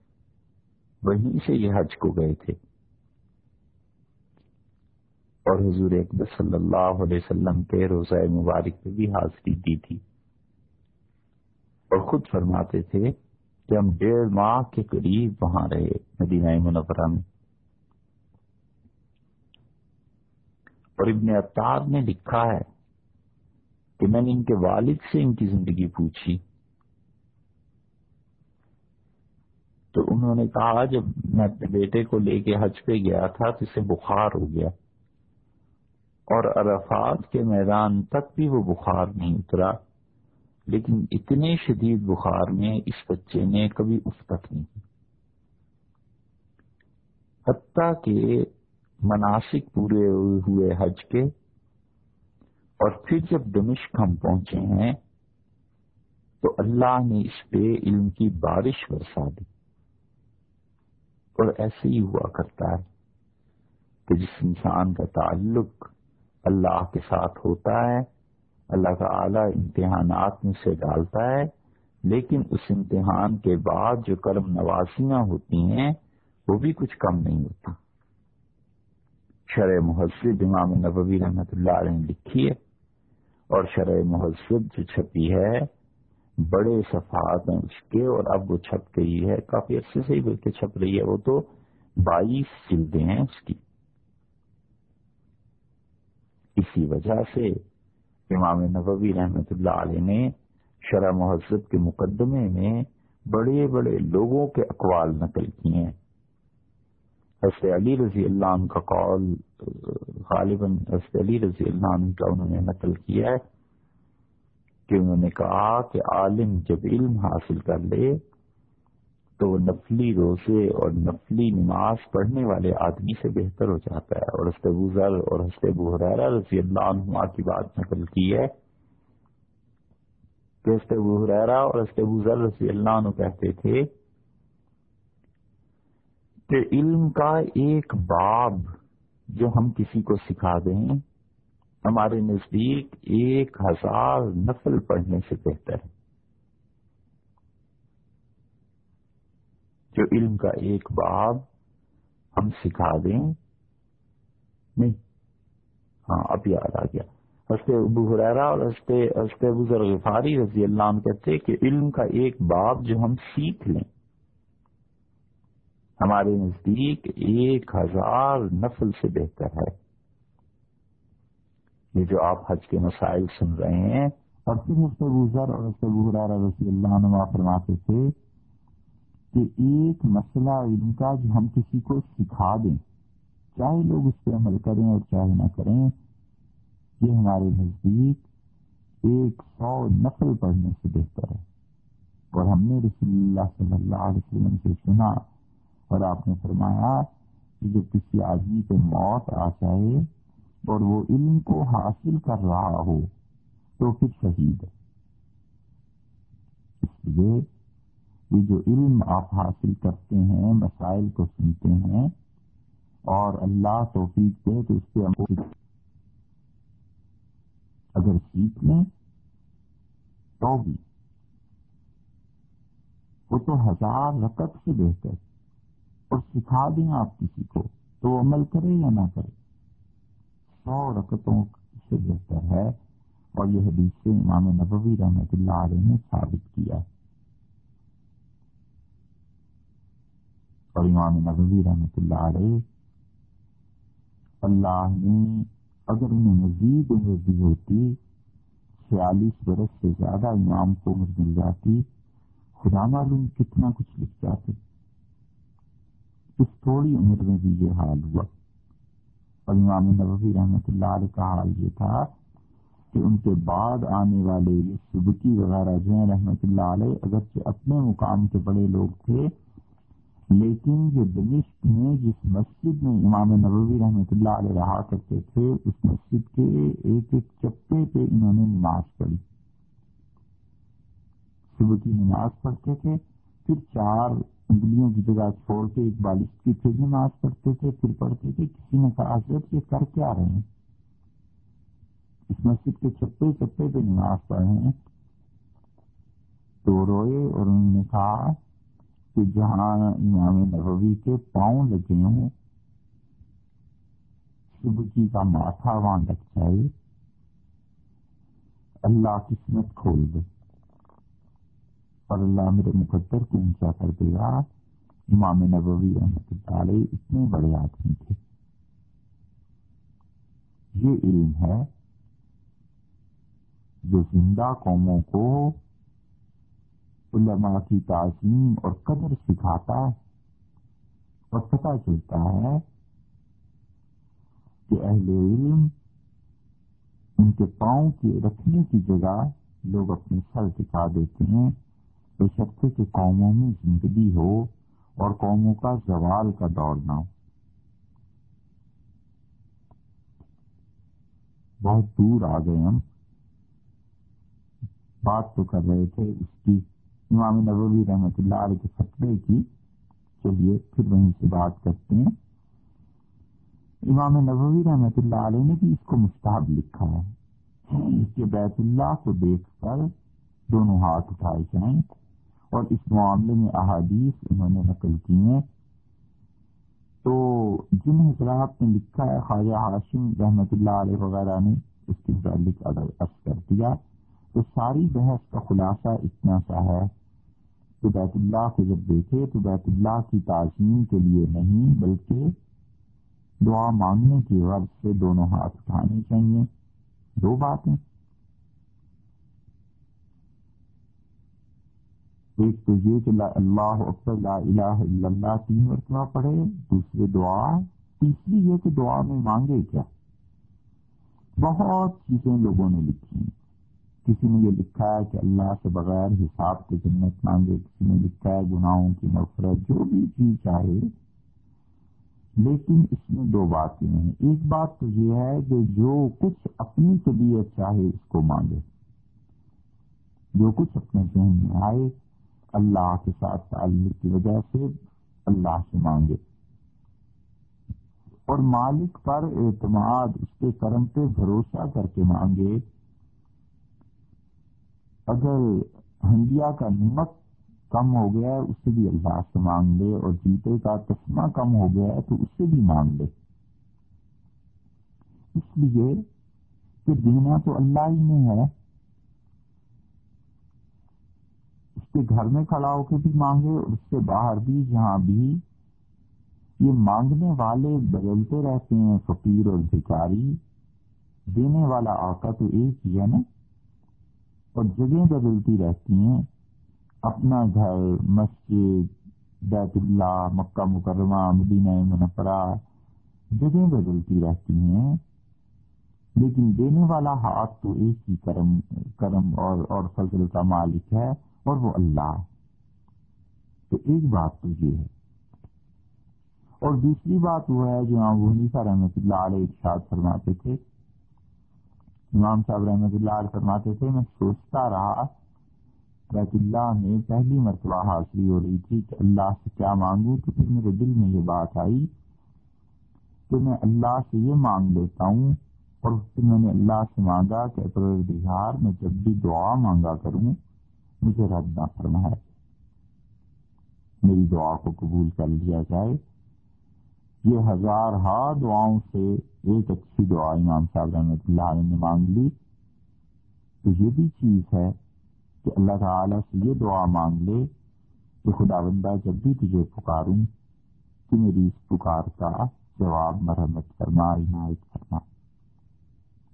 وہیں سے یہ حج کو گئے تھے۔ اور حضور اکبر صلی اللہ علیہ وسلم کے روزہ مبارک پہ بھی حاضری دی تھی۔ اور خود فرماتے تھے کہ ہم ڈیڑھ ماہ کے قریب وہاں رہے مدینہ منورہ میں۔ اور ابن اطار نے لکھا ہے کہ میں نے ان کے والد سے ان کی زندگی پوچھی۔ تو انہوں نے کہا جب میں اپنے بیٹے کو لے کے حج پہ گیا تھا تو اسے بخار ہو گیا۔ اور عرفات کے میدان تک بھی وہ بخار نہیں اترا، لیکن اتنے شدید بخار میں اس بچے نے کبھی اف تک نہیں کی۔ حتیٰ کہ مناسک پورے ہوئے حج کے اور پھر جب دمشق ہم پہنچے ہیں، تو اللہ نے اس پہ علم کی بارش برسا دی۔ اور ایسے ہی ہوا کرتا ہے کہ جس انسان کا تعلق اللہ کے ساتھ ہوتا ہے، اللہ تعالی امتحانات میں سے ڈالتا ہے، لیکن اس امتحان کے بعد جو کرم نوازیاں ہوتی ہیں، وہ بھی کچھ کم نہیں ہوتی۔ شرح مہذب امام نبوی رحمت اللہ علیہ نے لکھی ہے، اور شرح مہذب جو چھپی ہے، بڑے صفحات ہیں اس کے، اور اب وہ چھپ گئی ہے، کافی عرصے سے ہی بلکہ چھپ رہی ہے، وہ تو بائیس جلدیں ہیں اس کی۔ اسی وجہ سے امام نبوی رحمت اللہ علیہ نے شرح مہذب کے مقدمے میں بڑے بڑے لوگوں کے اقوال نقل کیے ہیں۔ حضرت علی رضی اللہ عنہ کا قول غالباً حضرت علی رضی اللہ عنہ کا انہوں نے نقل کیا ہے کہ انہوں نے کہا کہ عالم جب علم حاصل کر لے تو وہ نفلی روزے اور نفلی نماز پڑھنے والے آدمی سے بہتر ہو جاتا ہے۔ اور حسط ذر اور حسط بحرارا رضی اللہ عنہ کی بات نقل کی ہے کہ حسط بحرارا اور حسط ذر رضی اللہ عنہ کہتے تھے کہ علم کا ایک باب جو ہم کسی کو سکھا دیں، ہمارے نزدیک ایک ہزار نفل پڑھنے سے بہتر ہے۔ جو علم کا ایک باب ہم سکھا دیں۔ نہیں۔ ہاں اب یاد آ گیا۔ ہنستے ابو حرارا اور ہنستے ہنستے ابو ذر غفاری رضی اللہ عنہ کہتے کہ علم کا ایک باب جو ہم سیکھ لیں۔ ہمارے نزدیک ایک ہزار نفل سے بہتر ہے۔ یہ جو آپ حج کے مسائل سن رہے ہیں، اور پھر اس سے گزر اور اس سے گزرا رضی اللہ عنہ فرماتے تھے کہ ایک مسئلہ علم کا جو ہم کسی کو سکھا دیں، چاہے لوگ اس پہ عمل کریں اور چاہے نہ کریں، یہ ہمارے نزدیک ایک سو نفل پڑھنے سے بہتر ہے۔ اور ہم نے رسول اللہ صلی اللہ علیہ وسلم سے سنا اور آپ نے فرمایا کہ جب کسی آدمی پہ موت آ جائے اور وہ علم کو حاصل کر رہا ہو تو پھر شہید ہے۔ اس لیے یہ جو علم آپ حاصل کرتے ہیں، مسائل کو سنتے ہیں اور اللہ توفیق دے تو اس پہ اگر سیکھ لیں تو بھی۔ وہ تو ہزار رقط سے بہتر اور سکھا دیں آپ کسی کو تو وہ عمل کرے یا نہ کرے۔ سو رکتوں سے بہتر ہے۔ اور یہ حدیث سے امام نبوی رحمۃ اللہ علیہ نے ثابت کیا۔ ہے اور امام نبوی رحمۃ اللہ علیہ اللہ نے اگر انہیں مزید عمر دی ہوتی، چھیالیس برس سے زیادہ امام کو عمر مل جاتی، خدا معلوم کتنا کچھ لکھ جاتے۔ اس تھوڑی عمر میں بھی یہ حال ہوا۔ اور امام نبوی رحمۃ اللہ علیہ کا حال یہ تھا کہ ان کے بعد آنے والے یہ سبکی وغیرہ جو ہیں رحمۃ اللہ علیہ، اگرچہ اپنے مقام کے بڑے لوگ تھے لیکن یہ دمشق میں جس مسجد میں امام نبوی رحمۃ اللہ علیہ رہا کرتے تھے، اس مسجد کے ایک ایک چپے پہ انہوں نے نماز پڑھی۔ صبح کی نماز پڑھتے تھے، پھر چار انگلیوں کی جگہ چھوڑ کے ایک بالش کی پھر نماز پڑھتے تھے، پھر پڑھتے تھے، کسی نے کہا، حضرت، یہ کر کے آ رہے ہیں؟ اس مسجد کے چپے چپے پہ نماز پڑھ رہے ہیں۔ تو روئے اور انہوں نے کہا کہ جہاں امام نبوی کے پاؤں لگے ہوں۔ شبکی کا ماتھا وہاں لگ جائے۔ اللہ قسمت کھول دے۔ اور اللہ میرے مقدر کو اونچا کر دے۔ گا امام نبوی رحمت اللہ علیہ اتنے بڑے آدمی تھے۔ یہ علم ہے جو زندہ قوموں کو علماء کی تعظیم اور قدر سکھاتا ہے اور پتہ چلتا ہے کہ اہل علم ان کے پاؤں کے رکھنے کی جگہ لوگ اپنے سر دکھا دیتے ہیں بشرطے کہ قوموں میں زندگی ہو اور قوموں کا زوال کا دور نہ ہو۔ بہت دور آ گئے ہم۔ بات تو کر رہے تھے اس کی امام نبوی رحمت اللہ علیہ کے فتوے کی چلیے پھر وہیں سے بات کرتے ہیں۔ امام نبوی رحمت اللہ علیہ نے بھی اس کو مستحب لکھا ہے کہ بیت اللہ کو دیکھ کر دونوں ہاتھ اٹھائے جائیں اور اس معاملے میں احادیث انہوں نے نقل کی ہیں۔ تو جن حضرات نے لکھا ہے، خواجہ ہاشم رحمت اللہ علیہ وغیرہ نے اس کے متعلق کر دیا۔ تو ساری بحث کا خلاصہ اتنا سا ہے کہ بیت اللہ کو جب دیکھے تو بیت اللہ کی تعظیم کے لیے نہیں بلکہ دعا مانگنے کی غرض سے دونوں ہاتھ اٹھانے چاہیے۔ دو باتیں۔ ایک تو یہ کہ اللہ اکبر، لا الہ الا اللہ تین مرتبہ پڑھے۔ دوسری دعا۔ تیسری یہ کہ دعا میں مانگے کیا۔ بہت چیزیں لوگوں نے لکھی۔ کسی نے یہ لکھا ہے کہ اللہ سے بغیر حساب کے جنت مانگے، کسی نے لکھا ہے گناہوں کی نفرت، جو بھی چیز چاہے۔ لیکن اس میں دو باتیں ہیں۔ ایک بات تو یہ ہے کہ جو کچھ اپنی طبیعت چاہے اس کو مانگے۔ جو کچھ اپنے ذہن میں آئے اللہ کے ساتھ تعلق کی وجہ سے اللہ سے مانگے۔ اور مالک پر اعتماد، اس کے کرم پہ بھروسہ کر کے مانگے۔ اگر ہنڈیا کا نمک کم ہو گیا ہے، اس سے بھی اللہ سے مانگ لے اور جوتے کا تسمہ کم ہو گیا ہے، تو اس سے بھی مانگ لے۔ اس لیے کہ دینا تو اللہ ہی میں ہے۔ اس کے گھر میں کھڑا ہو کے بھی مانگے اور اس سے باہر بھی، جہاں بھی یہ مانگنے والے بدلتے رہتے ہیں، فقیر اور بھکاری۔ دینے والا آقا تو ایک ہی ہے نا۔ اور جگہیں بدلتی رہتی ہیں۔ اپنا گھر، مسجد، بیت اللہ، مکہ مکرمہ، مدینہ منفرا جگہیں بدلتی رہتی ہیں۔ لیکن دینے والا ہاتھ تو ایک ہی کرم کرم اور اور فضل کا مالک ہے، اور وہ اللہ۔ تو ایک بات تو یہ ہے۔ اور دوسری بات وہ ہے جو امام حنیفہ رحمۃ اللہ علیہ ارشاد فرماتے تھے امام صاحب رحمۃ اللہ علیہ فرماتے تھے، میں سوچتا رہا بیت اللہ میں پہلی مرتبہ حاضری ہو رہی تھی کہ اللہ سے کیا مانگوں؟ تو پھر میرے دل میں یہ بات آئی کہ میں اللہ سے یہ مانگ لیتا ہوں اور پھر میں نے اللہ سے مانگا کہ بہار، میں جب بھی دعا مانگا کروں، مجھے رد نہ فرمائے۔ میری دعا کو قبول کر لیا جائے۔ یہ ہزار ہا دعاؤں سے ایک اچھی دعا امام صاحب رحمۃ اللہ علیہ نے مانگ لی۔ تو یہ بھی چیز ہے کہ اللہ تعالی سے یہ دعا مانگ لے کہ خدا بندہ جب بھی تجھے پکاروں کہ میری اس پکار کا جواب مرمت فرما، عنایت فرما۔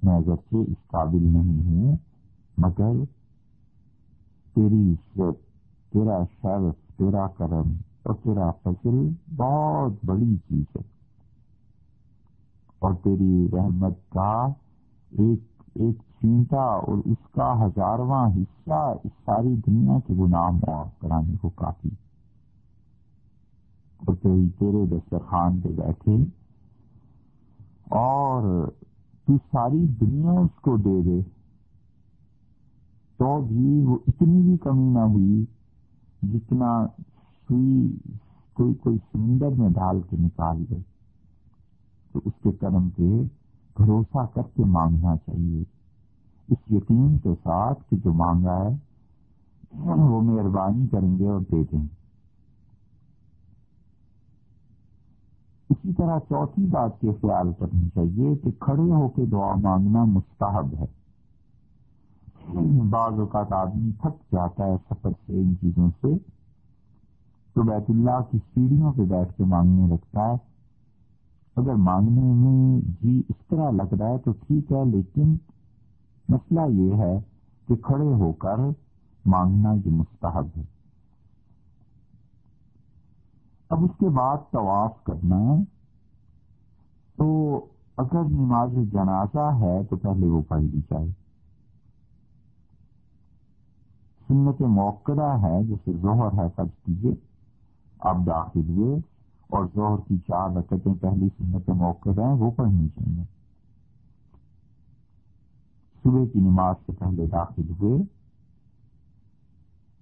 میں اگرچہ اس قابل نہیں ہوں، مگر تیری عزت، تیرا شرف، تیرا کرم اور تیرا فصل بہت بڑی چیز ہے۔ اور تیری رحمت کا ایک ایک چینٹا اور اس کا ہزارواں حصہ اس ساری دنیا کے گناہ معاف کرانے کو کافی۔ اور تیری، تیرے دسترخوان پہ بیٹھے اور تو ساری دنیا اس کو دے دے۔ تو بھی وہ اتنی بھی کمی نہ ہوئی جتنا سوئی کوئی کوئی سمندر میں ڈال کے نکال دے۔ تو اس کے کرم پہ بھروسہ کر کے مانگنا چاہیے۔ اس یقین کے ساتھ کہ جو مانگا ہے، وہ مہربانی کریں گے اور دے دیں۔ گے اسی طرح چوتھی بات کے خیال کرنی چاہیے کہ کھڑے ہو کے دعا مانگنا مستحب ہے۔ بعض اوقات آدمی تھک جاتا ہے سفر سے ان چیزوں سے۔ تو بیت اللہ کی سیڑھیوں پہ بیٹھ کے مانگنے لگتا ہے۔ اگر مانگنے میں جی اس طرح لگ رہا ہے تو ٹھیک ہے، لیکن مسئلہ یہ ہے کہ کھڑے ہو کر مانگنا یہ مستحب ہے۔ اب اس کے بعد طواف کرنا تو اگر نماز جنازہ ہے تو پہلے وہ پڑھ لی جائے۔ سنت موقع ہے جیسے ظہر ہے سب کیجیے آپ داخل ہوئے۔ اور ظہر کی چار رکعتیں پہلی سنت موقع ہیں، وہ پڑھنی چاہیے۔ صبح کی نماز سے پہلے داخل ہوئے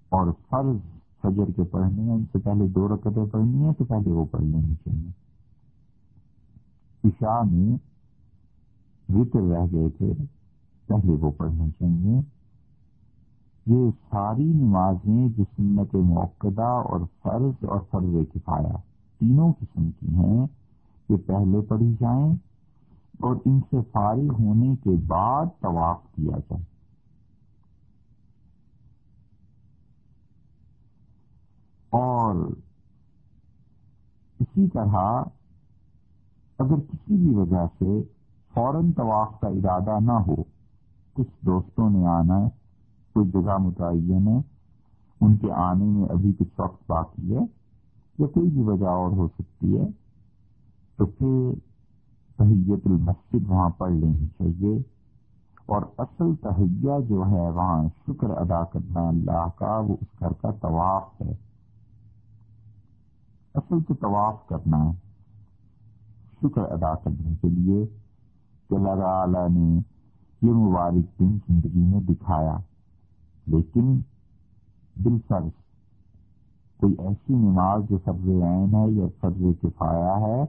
اور فرض فجر کے پڑھنے ہیں، ان سے پہلے دو رکعتیں پڑھنی ہیں، تو پہلے وہ پڑھ لینی چاہیے۔ عشاء میں وطر رہ گئے تھے، پہلے وہ پڑھنے چاہیے۔ یہ ساری نمازیں جو سنت موقع اور فرض اور فرض کفایا تینوں قسم کی ہیں، یہ پہلے پڑھی جائیں اور ان سے فارغ ہونے کے بعد طواف کیا جائے۔ اور اسی طرح اگر کسی بھی وجہ سے فوراً طواف کا ارادہ نہ ہو، کچھ دوستوں نے آنا ہے، کوئی جگہ متعین ہے، ان کے آنے میں ابھی کچھ وقت باقی ہے یا کوئی بھی وجہ اور ہو سکتی ہے، تو پھر تحیت المسجد وہاں پڑھ لینی چاہیے۔ اور اصل تہیا جو ہے وہاں شکر ادا کرنا اللہ کا، وہ اس گھر کا طواف ہے۔ اصل تو طواف کرنا ہے شکر ادا کرنے کے لیے کہ اللہ تعالی نے یہ مبارک دن زندگی میں دکھایا۔ لیکن دل فرض کوئی ایسی نماز جو فرض عین ہے یا فرض کفایا ہے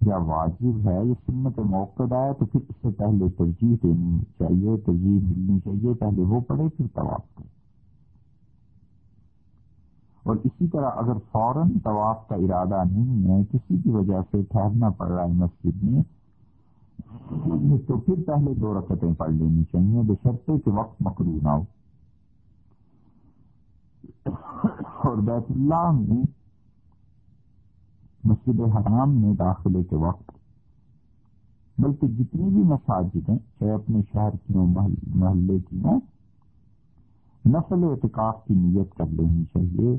یا واجب ہے، یا سنت موقع ہے، تو پھر اس سے پہلے ترجیح دینی چاہیے، ترجیح ملنی چاہیے، پہلے وہ پڑھے پھر طواف کرے اور اسی طرح اگر فوراً طواف کا ارادہ نہیں ہے، کسی کی وجہ سے ٹھہرنا پڑ رہا ہے مسجد میں، تو پھر پہلے دو رکعتیں پڑھ لینی چاہیے بشرطے کے وقت مکرو نہ ہو۔ اور بیت اللہ میں مسجد حرام میں داخلے کے وقت، بلکہ جتنی بھی مساجد ہیں، چاہے اپنے شہر کی ہوں محلے کی ہوں نسل اعتکاف کی نیت کر لینی چاہیے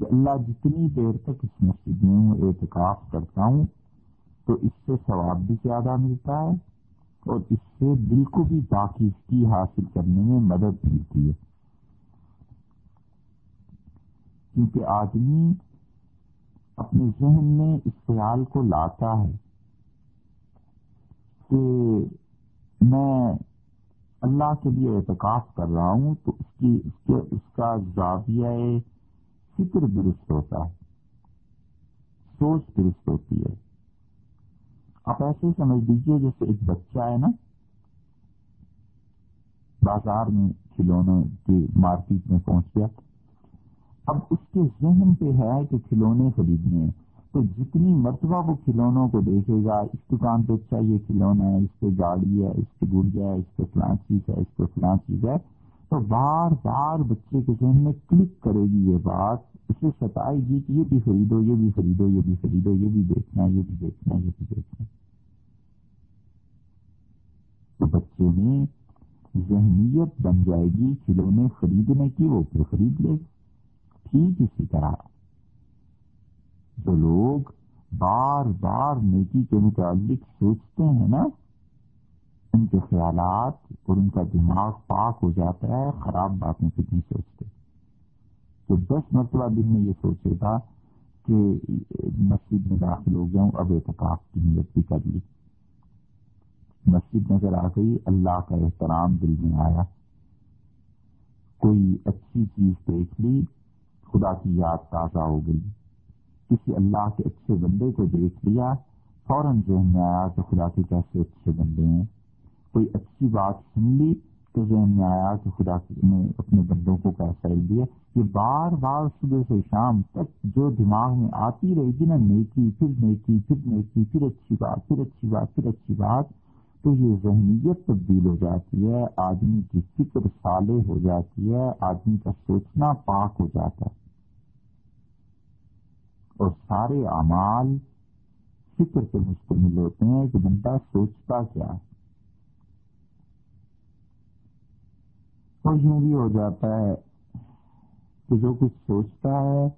کہ اللہ جتنی دیر تک اس مسجد میں اعتکاف کرتا ہوں، تو اس سے ثواب بھی زیادہ ملتا ہے اور اس سے دل کو بھی باقی حاصل کرنے میں مدد ملتی ہے۔ کیونکہ آدمی اپنے ذہن میں اس خیال کو لاتا ہے کہ میں اللہ کے لیے اعتکاف کر رہا ہوں تو اس کی، اس کے، اس کا زاویہ فکر درست ہوتا ہے، سوچ درست ہوتی ہے۔ آپ ایسے سمجھ لیجیے جیسے ایک بچہ ہے نا، بازار میں کھلونے کی مارکیٹ میں پہنچ گیا۔ اب اس کے ذہن پہ ہے کہ کھلونے خریدنے ہیں۔ تو جتنی مرتبہ وہ کھلونوں کو دیکھے گا، اس دکان پہ اچھا یہ کھلونا ہے، اس پہ گاڑی ہے، اس پہ گڑیا ہے، اس پہ فلاں چیز ہے، اس پہ فلاں چیز ہے۔ تو بار بار بچے کے ذہن میں کلک کرے گی یہ بات، اسے ستائے گی کہ یہ بھی خریدو، یہ بھی خریدو، یہ بھی خریدو، یہ بھی دیکھنا، یہ بھی دیکھنا، یہ بھی دیکھنا۔ تو بچے میں ذہنیت بن جائے گی، کھلونے خریدنے کی، وہ پھر خرید لے۔ ٹھیک اسی طرح۔ جو لوگ بار بار نیکی کے متعلق سوچتے ہیں نا، ان کے خیالات اور ان کا دماغ پاک ہو جاتا ہے، خراب باتیں کچھ نہیں سوچتے۔ تو دس مرتبہ دن میں یہ سوچے گا کہ مسجد میں داخل ہو گیا ہوں، اب اعتکاف کی نیت بھی کر لی۔ مسجد نظر آ گئی، اللہ کا احترام دل میں آیا۔ کوئی اچھی چیز دیکھ لی خدا کی یاد تازہ ہو گئی۔ کسی اللہ کے اچھے بندے کو دیکھ لیا، فوراً ذہن میں آیا کہ خدا کے کیسے اچھے بندے ہیں۔ کوئی اچھی بات سن لی تو ذہن میں آیا کہ خدا نے اپنے بندوں کو کیسا دیا۔ یہ بار بار صبح سے شام تک جو دماغ میں آتی رہے گی نا، نیکی، پھر نیکی پھر نیکی، پھر اچھی بات، پھر اچھی بات، پھر اچھی بات تو یہ ذہنیت تبدیل ہو جاتی ہے، آدمی کی فکر سالے ہو جاتی ہے، آدمی کا سوچنا پاک ہو جاتا ہے۔ اور سارے اعمال فکر سے مشتمل ہوتے ہیں کہ بندہ سوچتا کیا ہے۔ اور یوں بھی ہو جاتا ہے کہ جو کچھ سوچتا ہے،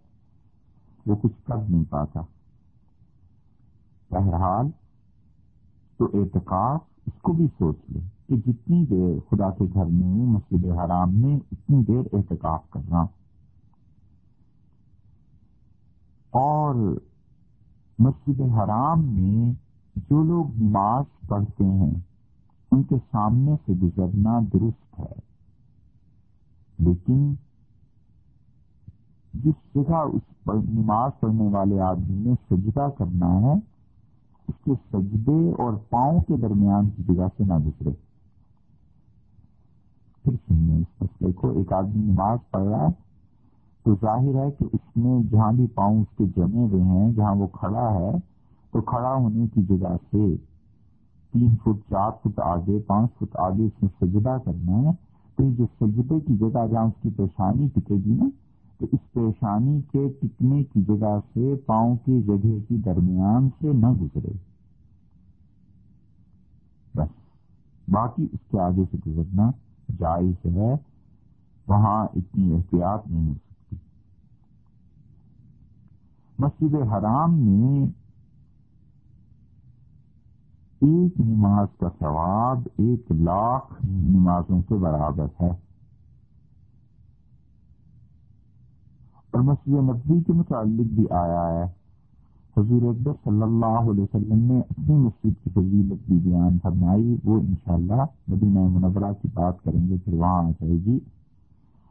وہ کچھ کر نہیں پاتا۔ بہرحال تو اعتکاف اس کو بھی سوچ لے کہ جتنی دیر خدا کے گھر میں، مسجد حرام میں اتنی دیر احتکاف کرنا۔ اور مسجد حرام میں جو لوگ نماز پڑھتے ہیں، ان کے سامنے سے گزرنا درست ہے۔ لیکن جس جگہ اس نماز پڑھنے والے آدمی نے سجدہ کرنا ہے اس کے سجدے اور پاؤں کے درمیان کی جگہ سے نہ گزرے۔ پھر سنیے اس مسئلے کو ایک آدمی نماز پڑھ رہا ہے تو ظاہر ہے کہ اس میں جہاں بھی پاؤں اس کے جمے ہوئے ہیں، جہاں وہ کھڑا ہے، تو کھڑا ہونے کی جگہ سے تین فٹ، چار فٹ آگے، پانچ فٹ آگے اس میں سجدہ کرنا ہے۔ تو یہ جو سجدے کی جگہ جہاں اس کی پیشانی ٹکے گی نا تو اس پیشانی کے ٹکنے کی جگہ سے پاؤں کی جگہ کی درمیان سے نہ گزرے۔ بس، باقی اس کے آگے سے گزرنا جائز ہے، وہاں اتنی احتیاط نہیں ہو سکتی۔ مسجد حرام میں ایک نماز کا ثواب ایک لاکھ نمازوں کے برابر ہے۔ اور مسجد نبی کے متعلق بھی آیا ہے۔ حضور اکبر صلی اللہ علیہ وسلم نے اپنی مسجد کی فضیلت بھی بیان فرمائی۔ وہ انشاءاللہ مدینہ منورہ کی بات کریں گے، پھر وہاں آ جائے گی۔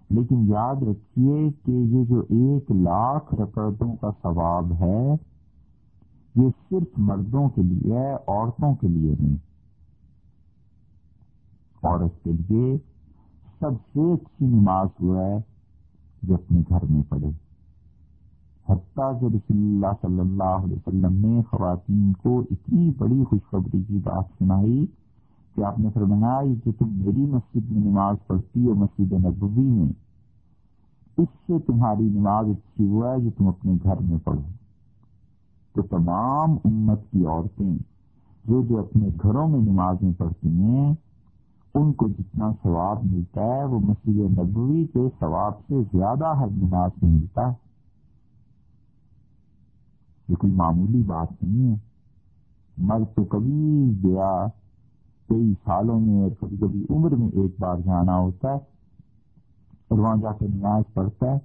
لیکن یاد رکھیے کہ یہ جو ایک لاکھ رکعتوں کا ثواب ہے، یہ صرف مردوں کے لیے ہے، عورتوں کے لیے نہیں۔ عورت کے لیے سب سے اچھی نماز ہوا ہے جو اپنے گھر میں پڑھے حتیٰ حتیٰ کہ رسول اللہ صلی اللہ علیہ وسلم نے خواتین کو اتنی بڑی خوشخبری کی بات سنائی کہ آپ نے فرمایا کہ تم میری مسجد میں نماز پڑھتی ہو، مسجد نبوی میں، اس سے تمہاری نماز اچھی ہوا ہے جو تم اپنے گھر میں پڑھو۔ تو تمام امت کی عورتیں جو جو اپنے گھروں میں نمازیں پڑھتی ہیں ان کو جتنا ثواب ملتا ہے، وہ مسجد نبوی کے ثواب سے زیادہ ہر نماز میں ملتا ہے۔ یہ کوئی معمولی بات نہیں ہے۔ مرد تو کبھی گیا، کئی سالوں میں اور کبھی کبھی عمر میں ایک بار جانا ہوتا ہے اور وہاں جا کے نماز پڑھتا ہے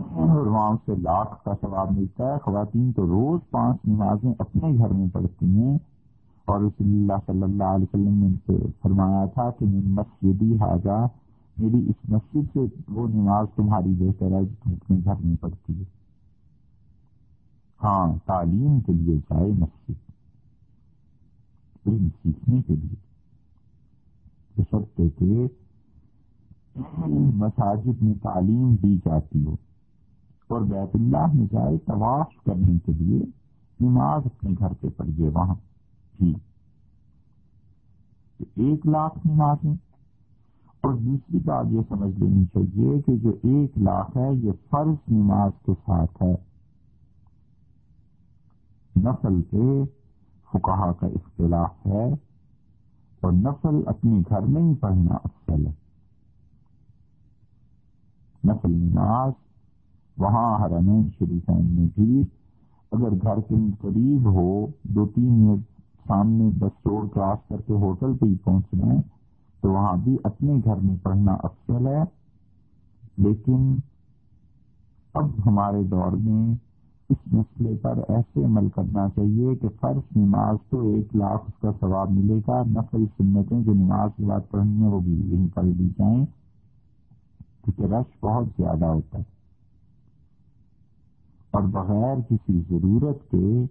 اور وہاں سے لاکھ کا ثواب ملتا ہے۔ خواتین تو روز پانچ نمازیں اپنے گھر میں پڑھتی ہیں۔ اور رسول اللہ صلی اللہ علیہ وسلم نے ان سے فرمایا تھا کہ میں مسجدی حاضہ میری اس مسجد سے وہ نماز تمہاری بہتر ہے جو اپنے گھر میں پڑھتی ہے۔ ہاں تعلیم کے لیے جائے مسجد۔ علم سیکھنے کے لیے۔ کہ مساجد میں تعلیم دی جاتی ہو۔ اور بیت اللہ میں جائے طواف کرنے کے لیے نماز اپنے گھر پہ پڑھیے، وہاں۔ جی ایک لاکھ نمازیں اور دوسری بات یہ سمجھ لینی چاہیے کہ جو ایک لاکھ ہے، یہ فرض نماز کے ساتھ ہے۔ نسل کے فکہ کا اختلاف ہے اور نسل اپنے گھر میں ہی پڑھنا افضل ہے۔ نسل نماز وہاں حرمین شریفین میں بھی اگر گھر کے قریب ہو، دو تین منٹ سامنے بس روڈ کراس کر کے ہوٹل پہ ہی پہنچنا ہے، تو وہاں بھی اپنے گھر میں پڑھنا افضل ہے۔ لیکن اب ہمارے دور میں اس مسئلے پر ایسے عمل کرنا چاہیے کہ فرض نماز تو ایک لاکھ اس کا ثواب ملے گا نقل سنتیں جو نماز کی بات پڑھنی ہے وہ بھی یہیں پڑھ لی جائیں۔ کیونکہ رش بہت زیادہ ہوتا ہے۔ اور بغیر کسی ضرورت کے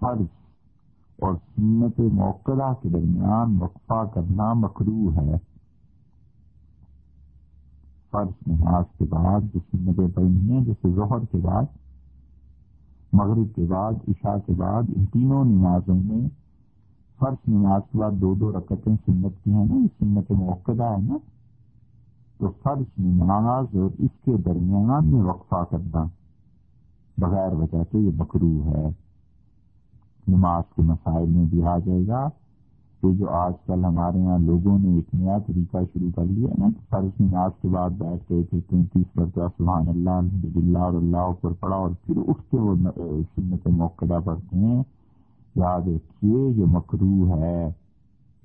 فرض اور سنت موقع کے درمیان وقفہ کرنا مکرو ہے۔ فرض نماز کے بعد، جو سنتیں پڑھنی ہیں، جیسے ظہر کے بعد، مغرب کے بعد، عشاء کے بعد، ان تینوں نمازوں میں فرض نماز کے بعد دو دو رکعتیں سنت کی ہیں نا، یہ سنت موقع ہے نا۔ تو فرض نماز اور اس کے درمیان میں وقفہ کرنا بغیر وجہ سے یہ بکرو ہے۔ نماز کے مسائل میں بھی آ جائے گا۔ تو جو آج کل ہمارے یہاں لوگوں نے ایک نیا طریقہ شروع کر لیا نا فرض نماز کے بعد بیٹھ گئے تھے، تینتیس مرتبہ سبحان اللہ الحمد للہ اور اللہ اوپر پڑا اور پھر اٹھ کے وہ سنت موقع پڑھتے ہیں۔ یاد رکھیے، یہ مکرو ہے،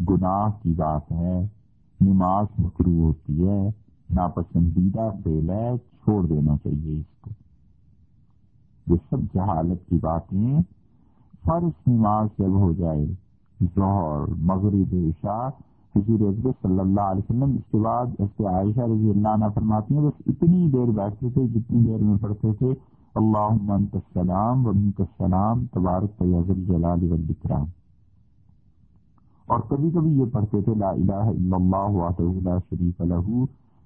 گناہ کی بات ہے، نماز مکرو ہوتی ہے، ناپسندیدہ فیل ہے، چھوڑ دینا چاہیے اس کو۔ یہ سب جہالت کی باتیں فرض نماز جب ہو جائے۔ ظہر، مغرب، عشاء، حضور اکبر صلی اللہ علیہ وسلم۔ اس کے بعد ایسے عائشہ رضی اللہ عنہ فرماتی ہیں، بس اتنی دیر بیٹھتے تھے جتنی دیر میں پڑھتے تھے۔ اللہ منت السلام و السلام، تبارک طیب جلال والبکرام اور کبھی کبھی یہ پڑھتے تھے، لا الہ الا اللہ وحدہ لا شریف لہ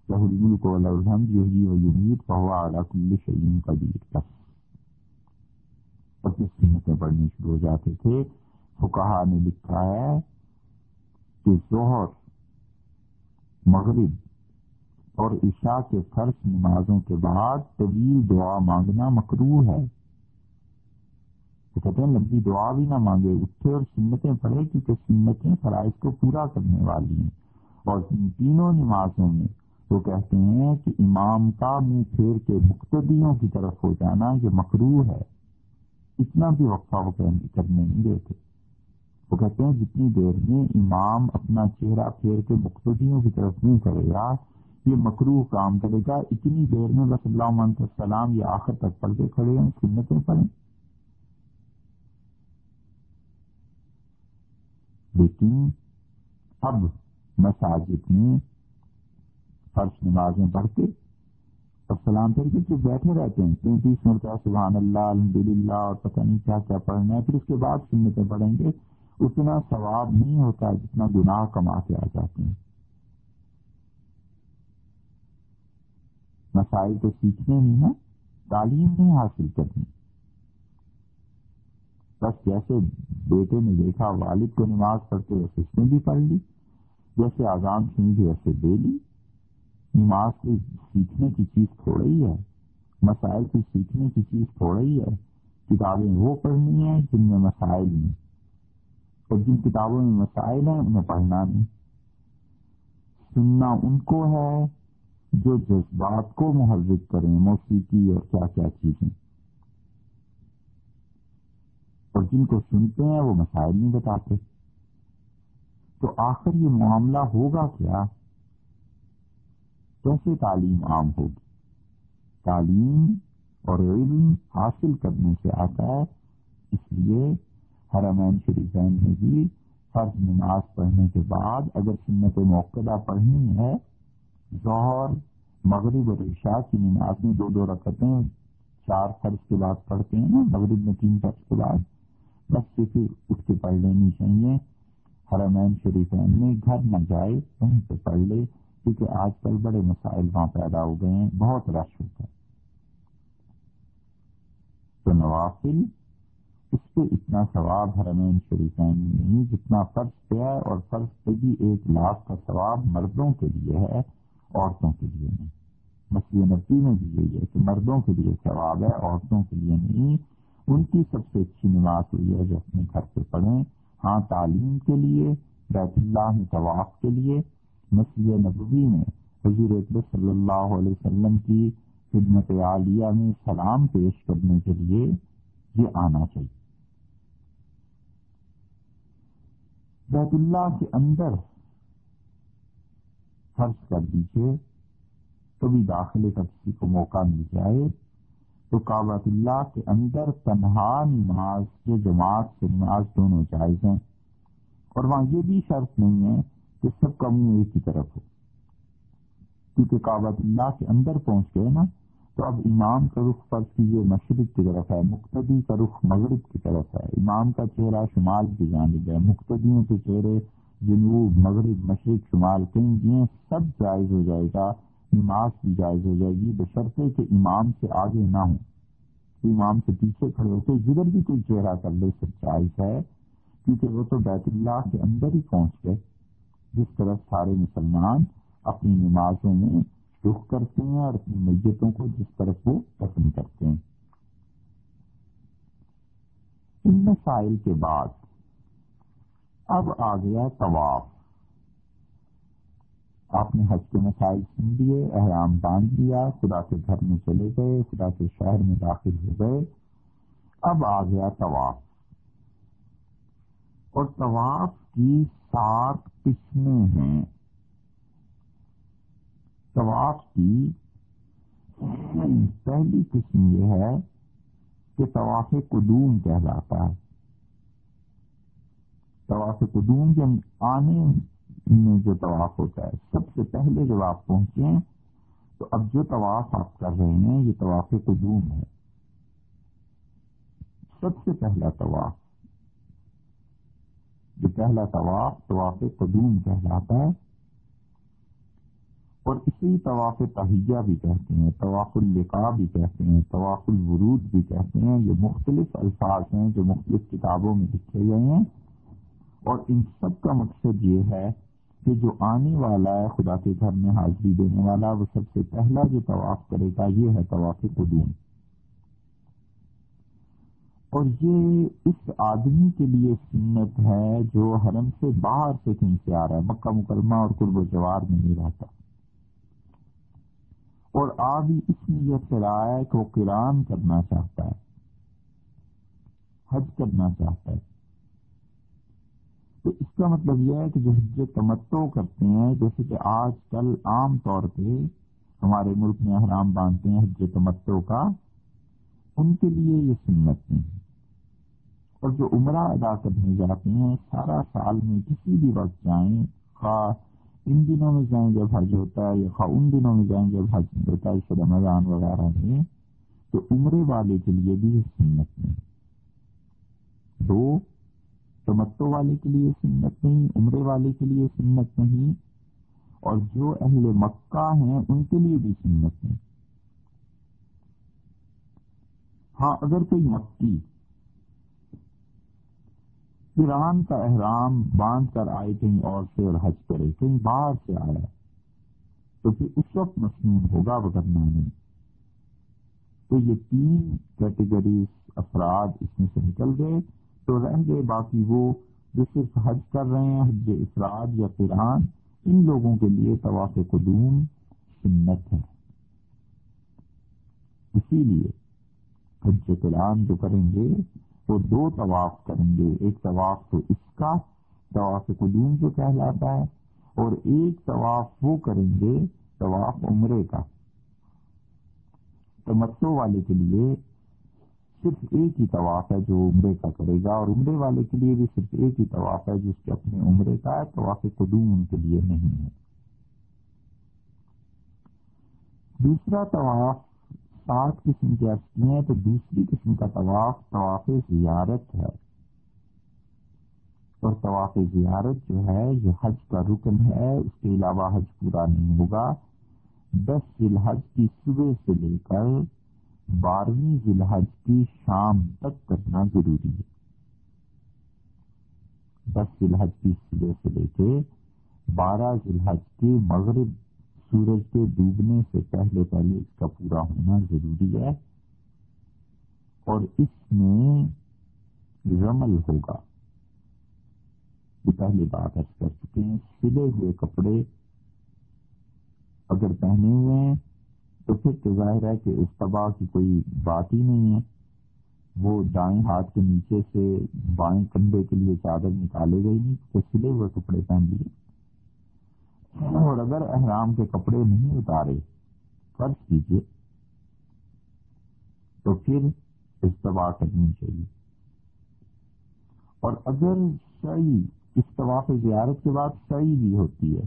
لہ الملک و لہ الحمد، یحیی و یمیت فهو علی کل شیء قدیر۔ بس اور پھر سنتیں پڑھنی شروع ہو جاتے تھے۔ فکہ نے لکھا ہے کہ ظہر، مغرب اور عشاء کے فرض نمازوں کے بعد طویل دعا مانگنا مکرو ہے۔ تو کہتے ہیں، لمبی دعا بھی نہ مانگے، اٹھے اور سنتیں پڑھے، کیونکہ سنتیں فرائض کو پورا کرنے والی ہیں۔ اور ان تینوں نمازوں میں وہ کہتے ہیں کہ امام کا منہ پھیر کے مقتدیوں کی طرف ہو جانا یہ مکرو ہے۔ اتنا بھی وقفہ وہ کرنے نہیں دیتے وہ کہتے ہیں جتنی دیر میں امام اپنا چہرہ پھیر کے مقتدیوں کی طرف نہیں کرے گا، یہ مکرو کام کرے گا، اتنی دیر میں بس اللہ السلام یہ آخر تک پڑھ کے کھڑے ہیں، سنتیں پڑھیں۔ لیکن اب مساجد میں فرش نمازیں پڑھتے اور سلام پھر کے بیٹھے رہتے ہیں؟ تینتیس مرتبہ سبحان اللہ الحمد للہ اور پتہ نہیں کیا کیا پڑھنا ہے۔ پھر اس کے بعد سنتیں پڑھیں گے۔ اتنا ثواب نہیں ہوتا جتنا گناہ کما کے آ جاتے ہیں۔ مسائل تو سیکھنے نہیں نا، تعلیم نہیں حاصل کرنی بس جیسے بیٹے نے دیکھا، والد کو نماز پڑھتے ویسے اس نے بھی پڑھ لی۔ جیسے آزان سنی تھی ویسے دے لی۔ نماز کی سیکھنے کی چیز تھوڑا ہی ہے، مسائل کی سیکھنے کی چیز تھوڑا ہی ہے۔ کتابیں وہ پڑھنی ہیں جن میں مسائل نہیں اور جن کتابوں میں مسائل ہیں، انہیں پڑھنا نہیں۔ سننا ان کو ہے جو جذبات کو محرک کریں، موسیقی اور کیا کیا چیزیں۔ اور جن کو سنتے ہیں، وہ مسائل نہیں بتاتے۔ تو آخر یہ معاملہ ہوگا کیا؟ کیسے تعلیم عام ہوگی۔ تعلیم اور علم حاصل کرنے سے آتا ہے۔ اس لیے حرمین شریفین میں بھی فرض نماز پڑھنے کے بعد اگر سنت موقع پڑھنی ہے، ظہر، مغرب اور عشاء کی نماز میں دو دو رکھتے چار فرض کے بعد پڑھتے ہیں نا، مغرب میں تین فرض کے بعد۔ بس سے پھر اٹھ کے پڑھ لینی چاہیے۔ حرمین شریفین میں گھر نہ جائے، وہیں پہ پڑھ لے۔ کیونکہ آج کل بڑے مسائل وہاں پیدا ہو گئے ہیں، بہت رش ہوتا ہے تو نوافل، اس پہ اتنا ثواب حرمین شریفین میں نہیں، جتنا فرض پہ ہے اور فرض پہ بھی ایک لاکھ کا ثواب مردوں کے لیے ہے، عورتوں کے لیے نہیں۔ مسئلہ نبی میں بھی یہی ہے کہ مردوں کے لیے ثواب ہے، عورتوں کے لیے نہیں۔ ان کی سب سے اچھی نماز ہوئی ہے جو اپنے گھر پہ پڑھیں۔ ہاں تعلیم کے لیے، بیت اللہ میں طواف کے لیے مسیح نبوی میں حضور صلی اللہ علیہ وسلم کی خدمت عالیہ میں سلام پیش کرنے کے لیے یہ آنا چاہیے۔ بیت اللہ کے اندر فرض کر دیجیے کبھی داخلے کا کسی کو موقع مل جائے تو کابت اللہ کے اندر تنہا نماز کے جماعت سے نماز دونوں جائز ہیں۔ اور وہاں یہ بھی شرط نہیں ہے کہ سب کا منہ ایک ہی طرف ہو۔ کیونکہ کابت اللہ کے اندر پہنچ گئے نا، تو اب امام کا رخ فرض کیجیے مشرق کی طرف ہے، مقتدی کا رخ مغرب کی طرف ہے۔ امام کا چہرہ شمال کی جانب ہے، مقتدیوں کے چہرے جنوب، مغرب، مشرق، شمال، کہیں دیے سب جائز ہو جائے گا، نماز بھی جائز ہو جائے گی، بشرطے کہ امام سے آگے نہ ہوں۔ امام سے پیچھے کھڑے ہوتے جدھر بھی کوئی چہرہ کر لے، سب جائز ہے، کیونکہ وہ تو بیت اللہ کے اندر ہی پہنچ گئے۔ جس طرح سارے مسلمان اپنی نمازوں میں رخ کرتے ہیں اور اپنی میتوں کو جس طرح وہ پسند کرتے ہیں۔ ان مسائل کے بعد اب آ گیا طواف۔ آپ نے حج کے مسائل سن لیے، احرام باندھ لیا، خدا کے گھر میں چلے گئے، خدا کے شہر میں داخل ہو گئے۔ اب آ گیا طواف۔ اور طواف کی سات قسمیں ہیں۔ طواف کی پہلی قسم یہ ہے کہ طواف قدوم کہلاتا ہے۔ طواف قدوم جب آنے میں جو طواف ہوتا ہے، سب سے پہلے جب آپ پہنچے تو اب جو طواف آپ کر رہے ہیں، یہ طواف قدوم ہے۔ سب سے پہلا طواف جو پہلا طواف طواف قدوم کہلاتا ہے۔ اور اسی طواف تہیہ بھی کہتے ہیں، طواف القاع بھی کہتے ہیں، طواف الورود بھی کہتے ہیں۔ یہ مختلف الفاظ ہیں جو مختلف کتابوں میں لکھے گئے ہیں۔ اور ان سب کا مقصد یہ ہے کہ جو آنے والا ہے، خدا کے گھر میں حاضری دینے والا، وہ سب سے پہلا جو طواف کرے گا، یہ ہے طواف قدوم۔ اور یہ اس آدمی کے لیے سنت ہے جو حرم سے باہر سے کہیں سے آ رہا ہے، مکہ مکرمہ اور قرب و جوار میں نہیں رہتا۔ اور آج اس نیت سے رہا ہے کہ وہ کران کرنا چاہتا ہے، حج کرنا چاہتا ہے۔ تو اس کا مطلب یہ ہے کہ جو حج تمتو کرتے ہیں، جیسے کہ آج کل عام طور پہ ہمارے ملک میں احرام باندھتے ہیں حج تمتو کا، ان کے لیے یہ سنت نہیں۔ اور جو عمرہ ادا کرنے جاتے ہیں، سارا سال میں کسی بھی وقت جائیں، خواہ ان دنوں میں جائیں جب حج ہوتا ہے، یا خواہ ان دنوں میں جائیں جب حج ہوتا ہے اس رمضان وغیرہ میں، تو عمرے والے کے لیے بھی سنت نہیں۔ دو تمتو والے کے لیے سنت نہیں، عمرے والے کے لیے سنت نہیں، اور جو اہل مکہ ہیں، ان کے لیے بھی سنت نہیں۔ ہاں اگر کوئی مکی ایران کا احرام باندھ کر آئے کہیں اور سے اور حج کرے، کہیں باہر سے آیا۔ تو پھر اس وقت مصنون ہوگا وغیرہ نہیں۔ تو یہ تین کیٹیگریز افراد اس میں سے نکل گئے۔ تو رہ گئے باقی وہ جو صرف حج کر رہے ہیں، حج افراد یا قرآن، ان لوگوں کے لیے طواف قدوم سنت ہے۔ اسی لیے حج قرآن جو کریں گے وہ دو طواف کریں گے۔ ایک طواف تو اس کا، طواف قدوم جو کہلاتا ہے، اور ایک طواف وہ کریں گے، طواف عمرے کا۔ تمتو والے کے لیے صرف ایک ہی طواف ہے جو عمرے کا کرے گا، اور عمرے والے کے لیے بھی صرف ایک ہی طواف ہے جس کے اپنے عمرے کا ہے، طواف قدوم ان کے لیے نہیں ہے۔ دوسرا طواف سات قسم کی ارسی ہیں تو دوسری قسم کا طواف طواف زیارت ہے۔ اور طواف زیارت جو ہے، یہ حج کا رکن ہے، اس کے علاوہ حج پورا نہیں ہوگا۔ دس ذی الحج کی صبح سے لے کر بارہویں ذی الحج کی شام تک کرنا ضروری ہے۔ دس ذی الحج کی صبح سے لے کے بارہ ذی الحج کی مغرب سورج کے ڈوبنے سے پہلے پہلے اس کا پورا ہونا ضروری ہے اور اس میں رمل ہوگا۔ یہ بات ارض کر چکے ہیں۔ سلے ہوئے کپڑے اگر پہنے ہوئے ہیں، تو پھر تو ظاہر ہے کہ استباع کی کوئی بات ہی نہیں ہے۔ وہ دائیں ہاتھ کے نیچے سے بائیں کندھے کے لیے چادر نکالے گئی نہیں، تو سلے ہوئے کپڑے پہن لیے۔ اور اگر احرام کے کپڑے نہیں اتارے، فرض کیجیے تو پھر استفاع کرنی چاہیے۔ اور اگر صحیح استفاق زیارت کے بعد صحیح بھی ہوتی ہے،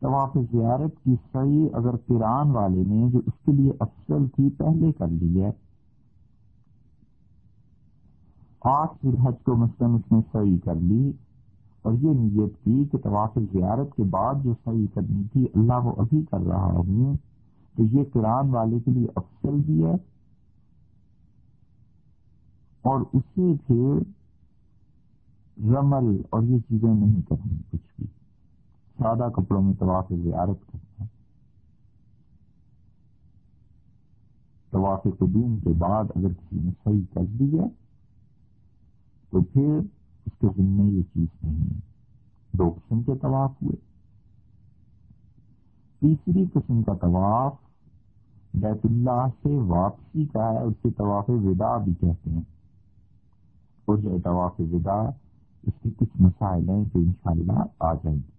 طواف زیارت کی صحیح اگر کران والے نے جو اس کے لیے افسل تھی پہلے کر لی ہے آٹھ حج کو مثلاً اس نے صحیح کر لی اور یہ نیت کی کہ طواف زیارت کے بعد جو صحیح کرنی تھی، اللہ وہ ابھی کر رہا ہوں تو یہ قرآن والے کے لیے افسل بھی ہے۔ اور اسے پھر رمل اور یہ چیزیں نہیں کرنی، کچھ بھی۔ سادہ کپڑوں میں طواف زیارت کرنا۔ طواف قدوم کے بعد اگر کسی نے صحیح کر دی ہے، تو پھر کے ذمے یہ چیز نہیں ہے۔ دو قسم کے طواف ہوئے۔ تیسری قسم کا طواف بیت اللہ سے واپسی کا ہے اسے طواف ودا بھی کہتے ہیں۔ اور جو طواف ودا، اس کے کچھ مسائل ہیں جو انشاءاللہ آ جائیں۔ گے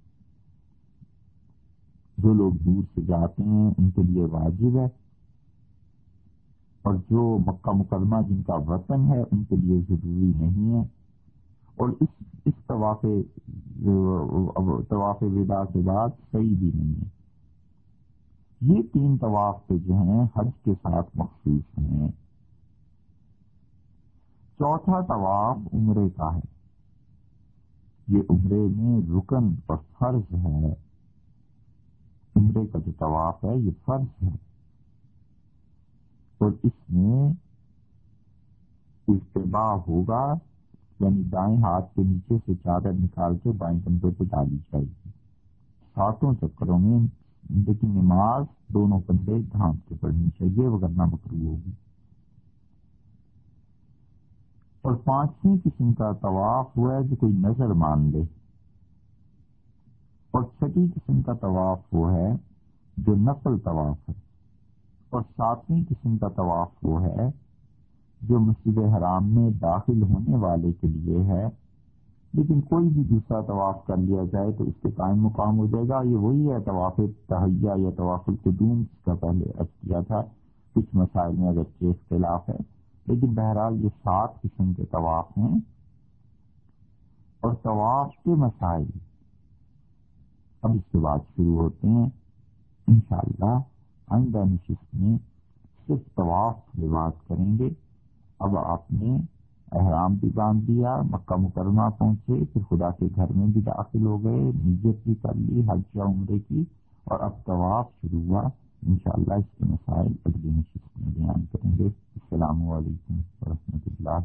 جو لوگ دور سے جاتے ہیں، ان کے لیے واجب ہے۔ اور جو مکہ مکرمہ جن کا وطن ہے، ان کے لیے ضروری نہیں ہے۔ اور اس اس طواف طواف ودا کے بعد صحیح بھی نہیں ہے۔ یہ تین طواف پہ جو ہیں، حج کے ساتھ مخصوص ہیں۔ چوتھا طواف عمرے کا ہے۔ یہ عمرے میں رکن اور فرض ہے۔ عمرے کا جو طواف ہے، یہ فرض ہے۔ اور اس میں اجتباع ہوگا۔ یعنی دائیں ہاتھ کے نیچے سے چادر نکال کے بائیں کندھے پہ ڈالی جائے گی ساتوں چکروں میں لیکن نماز دونوں کندھے ڈھانپ کے پڑھنی چاہیے وغیرہ مکرو ہوگی۔ اور پانچویں قسم کا طواف ہوا ہے جو کوئی نظر مان لے۔ اور چھٹی قسم کا طواف وہ ہے جو نقل طواف ہے۔ اور ساتویں قسم کا طواف وہ ہے جو مسجد حرام میں داخل ہونے والے کے لیے ہے، لیکن کوئی بھی دوسرا طواف کر لیا جائے تو اس کے قائم مقام ہو جائے گا۔ یہ وہی ہے، طواف تہیا یا طواف القدوم، جس کا پہلے عرض کیا تھا۔ کچھ مسائل میں اگر اختلاف ہے، لیکن بہرحال یہ سات قسم کے طواف ہیں۔ اور طواف کے مسائل اب اس کے بعد شروع ہوتے ہیں۔ انشاءاللہ آئندہ نشست میں صرف طواف کی بات کریں گے۔ اب آپ نے احرام بھی باندھ دیا، مکہ مکرمہ پہنچے، پھر خدا کے گھر میں بھی داخل ہو گئے، نیت بھی کر لی، حج یا عمرے کی اور اب طواف شروع ہوا۔ انشاءاللہ اس کے مسائل اگلی نشست میں بیان کریں گے۔ السلام علیکم ورحمۃ اللہ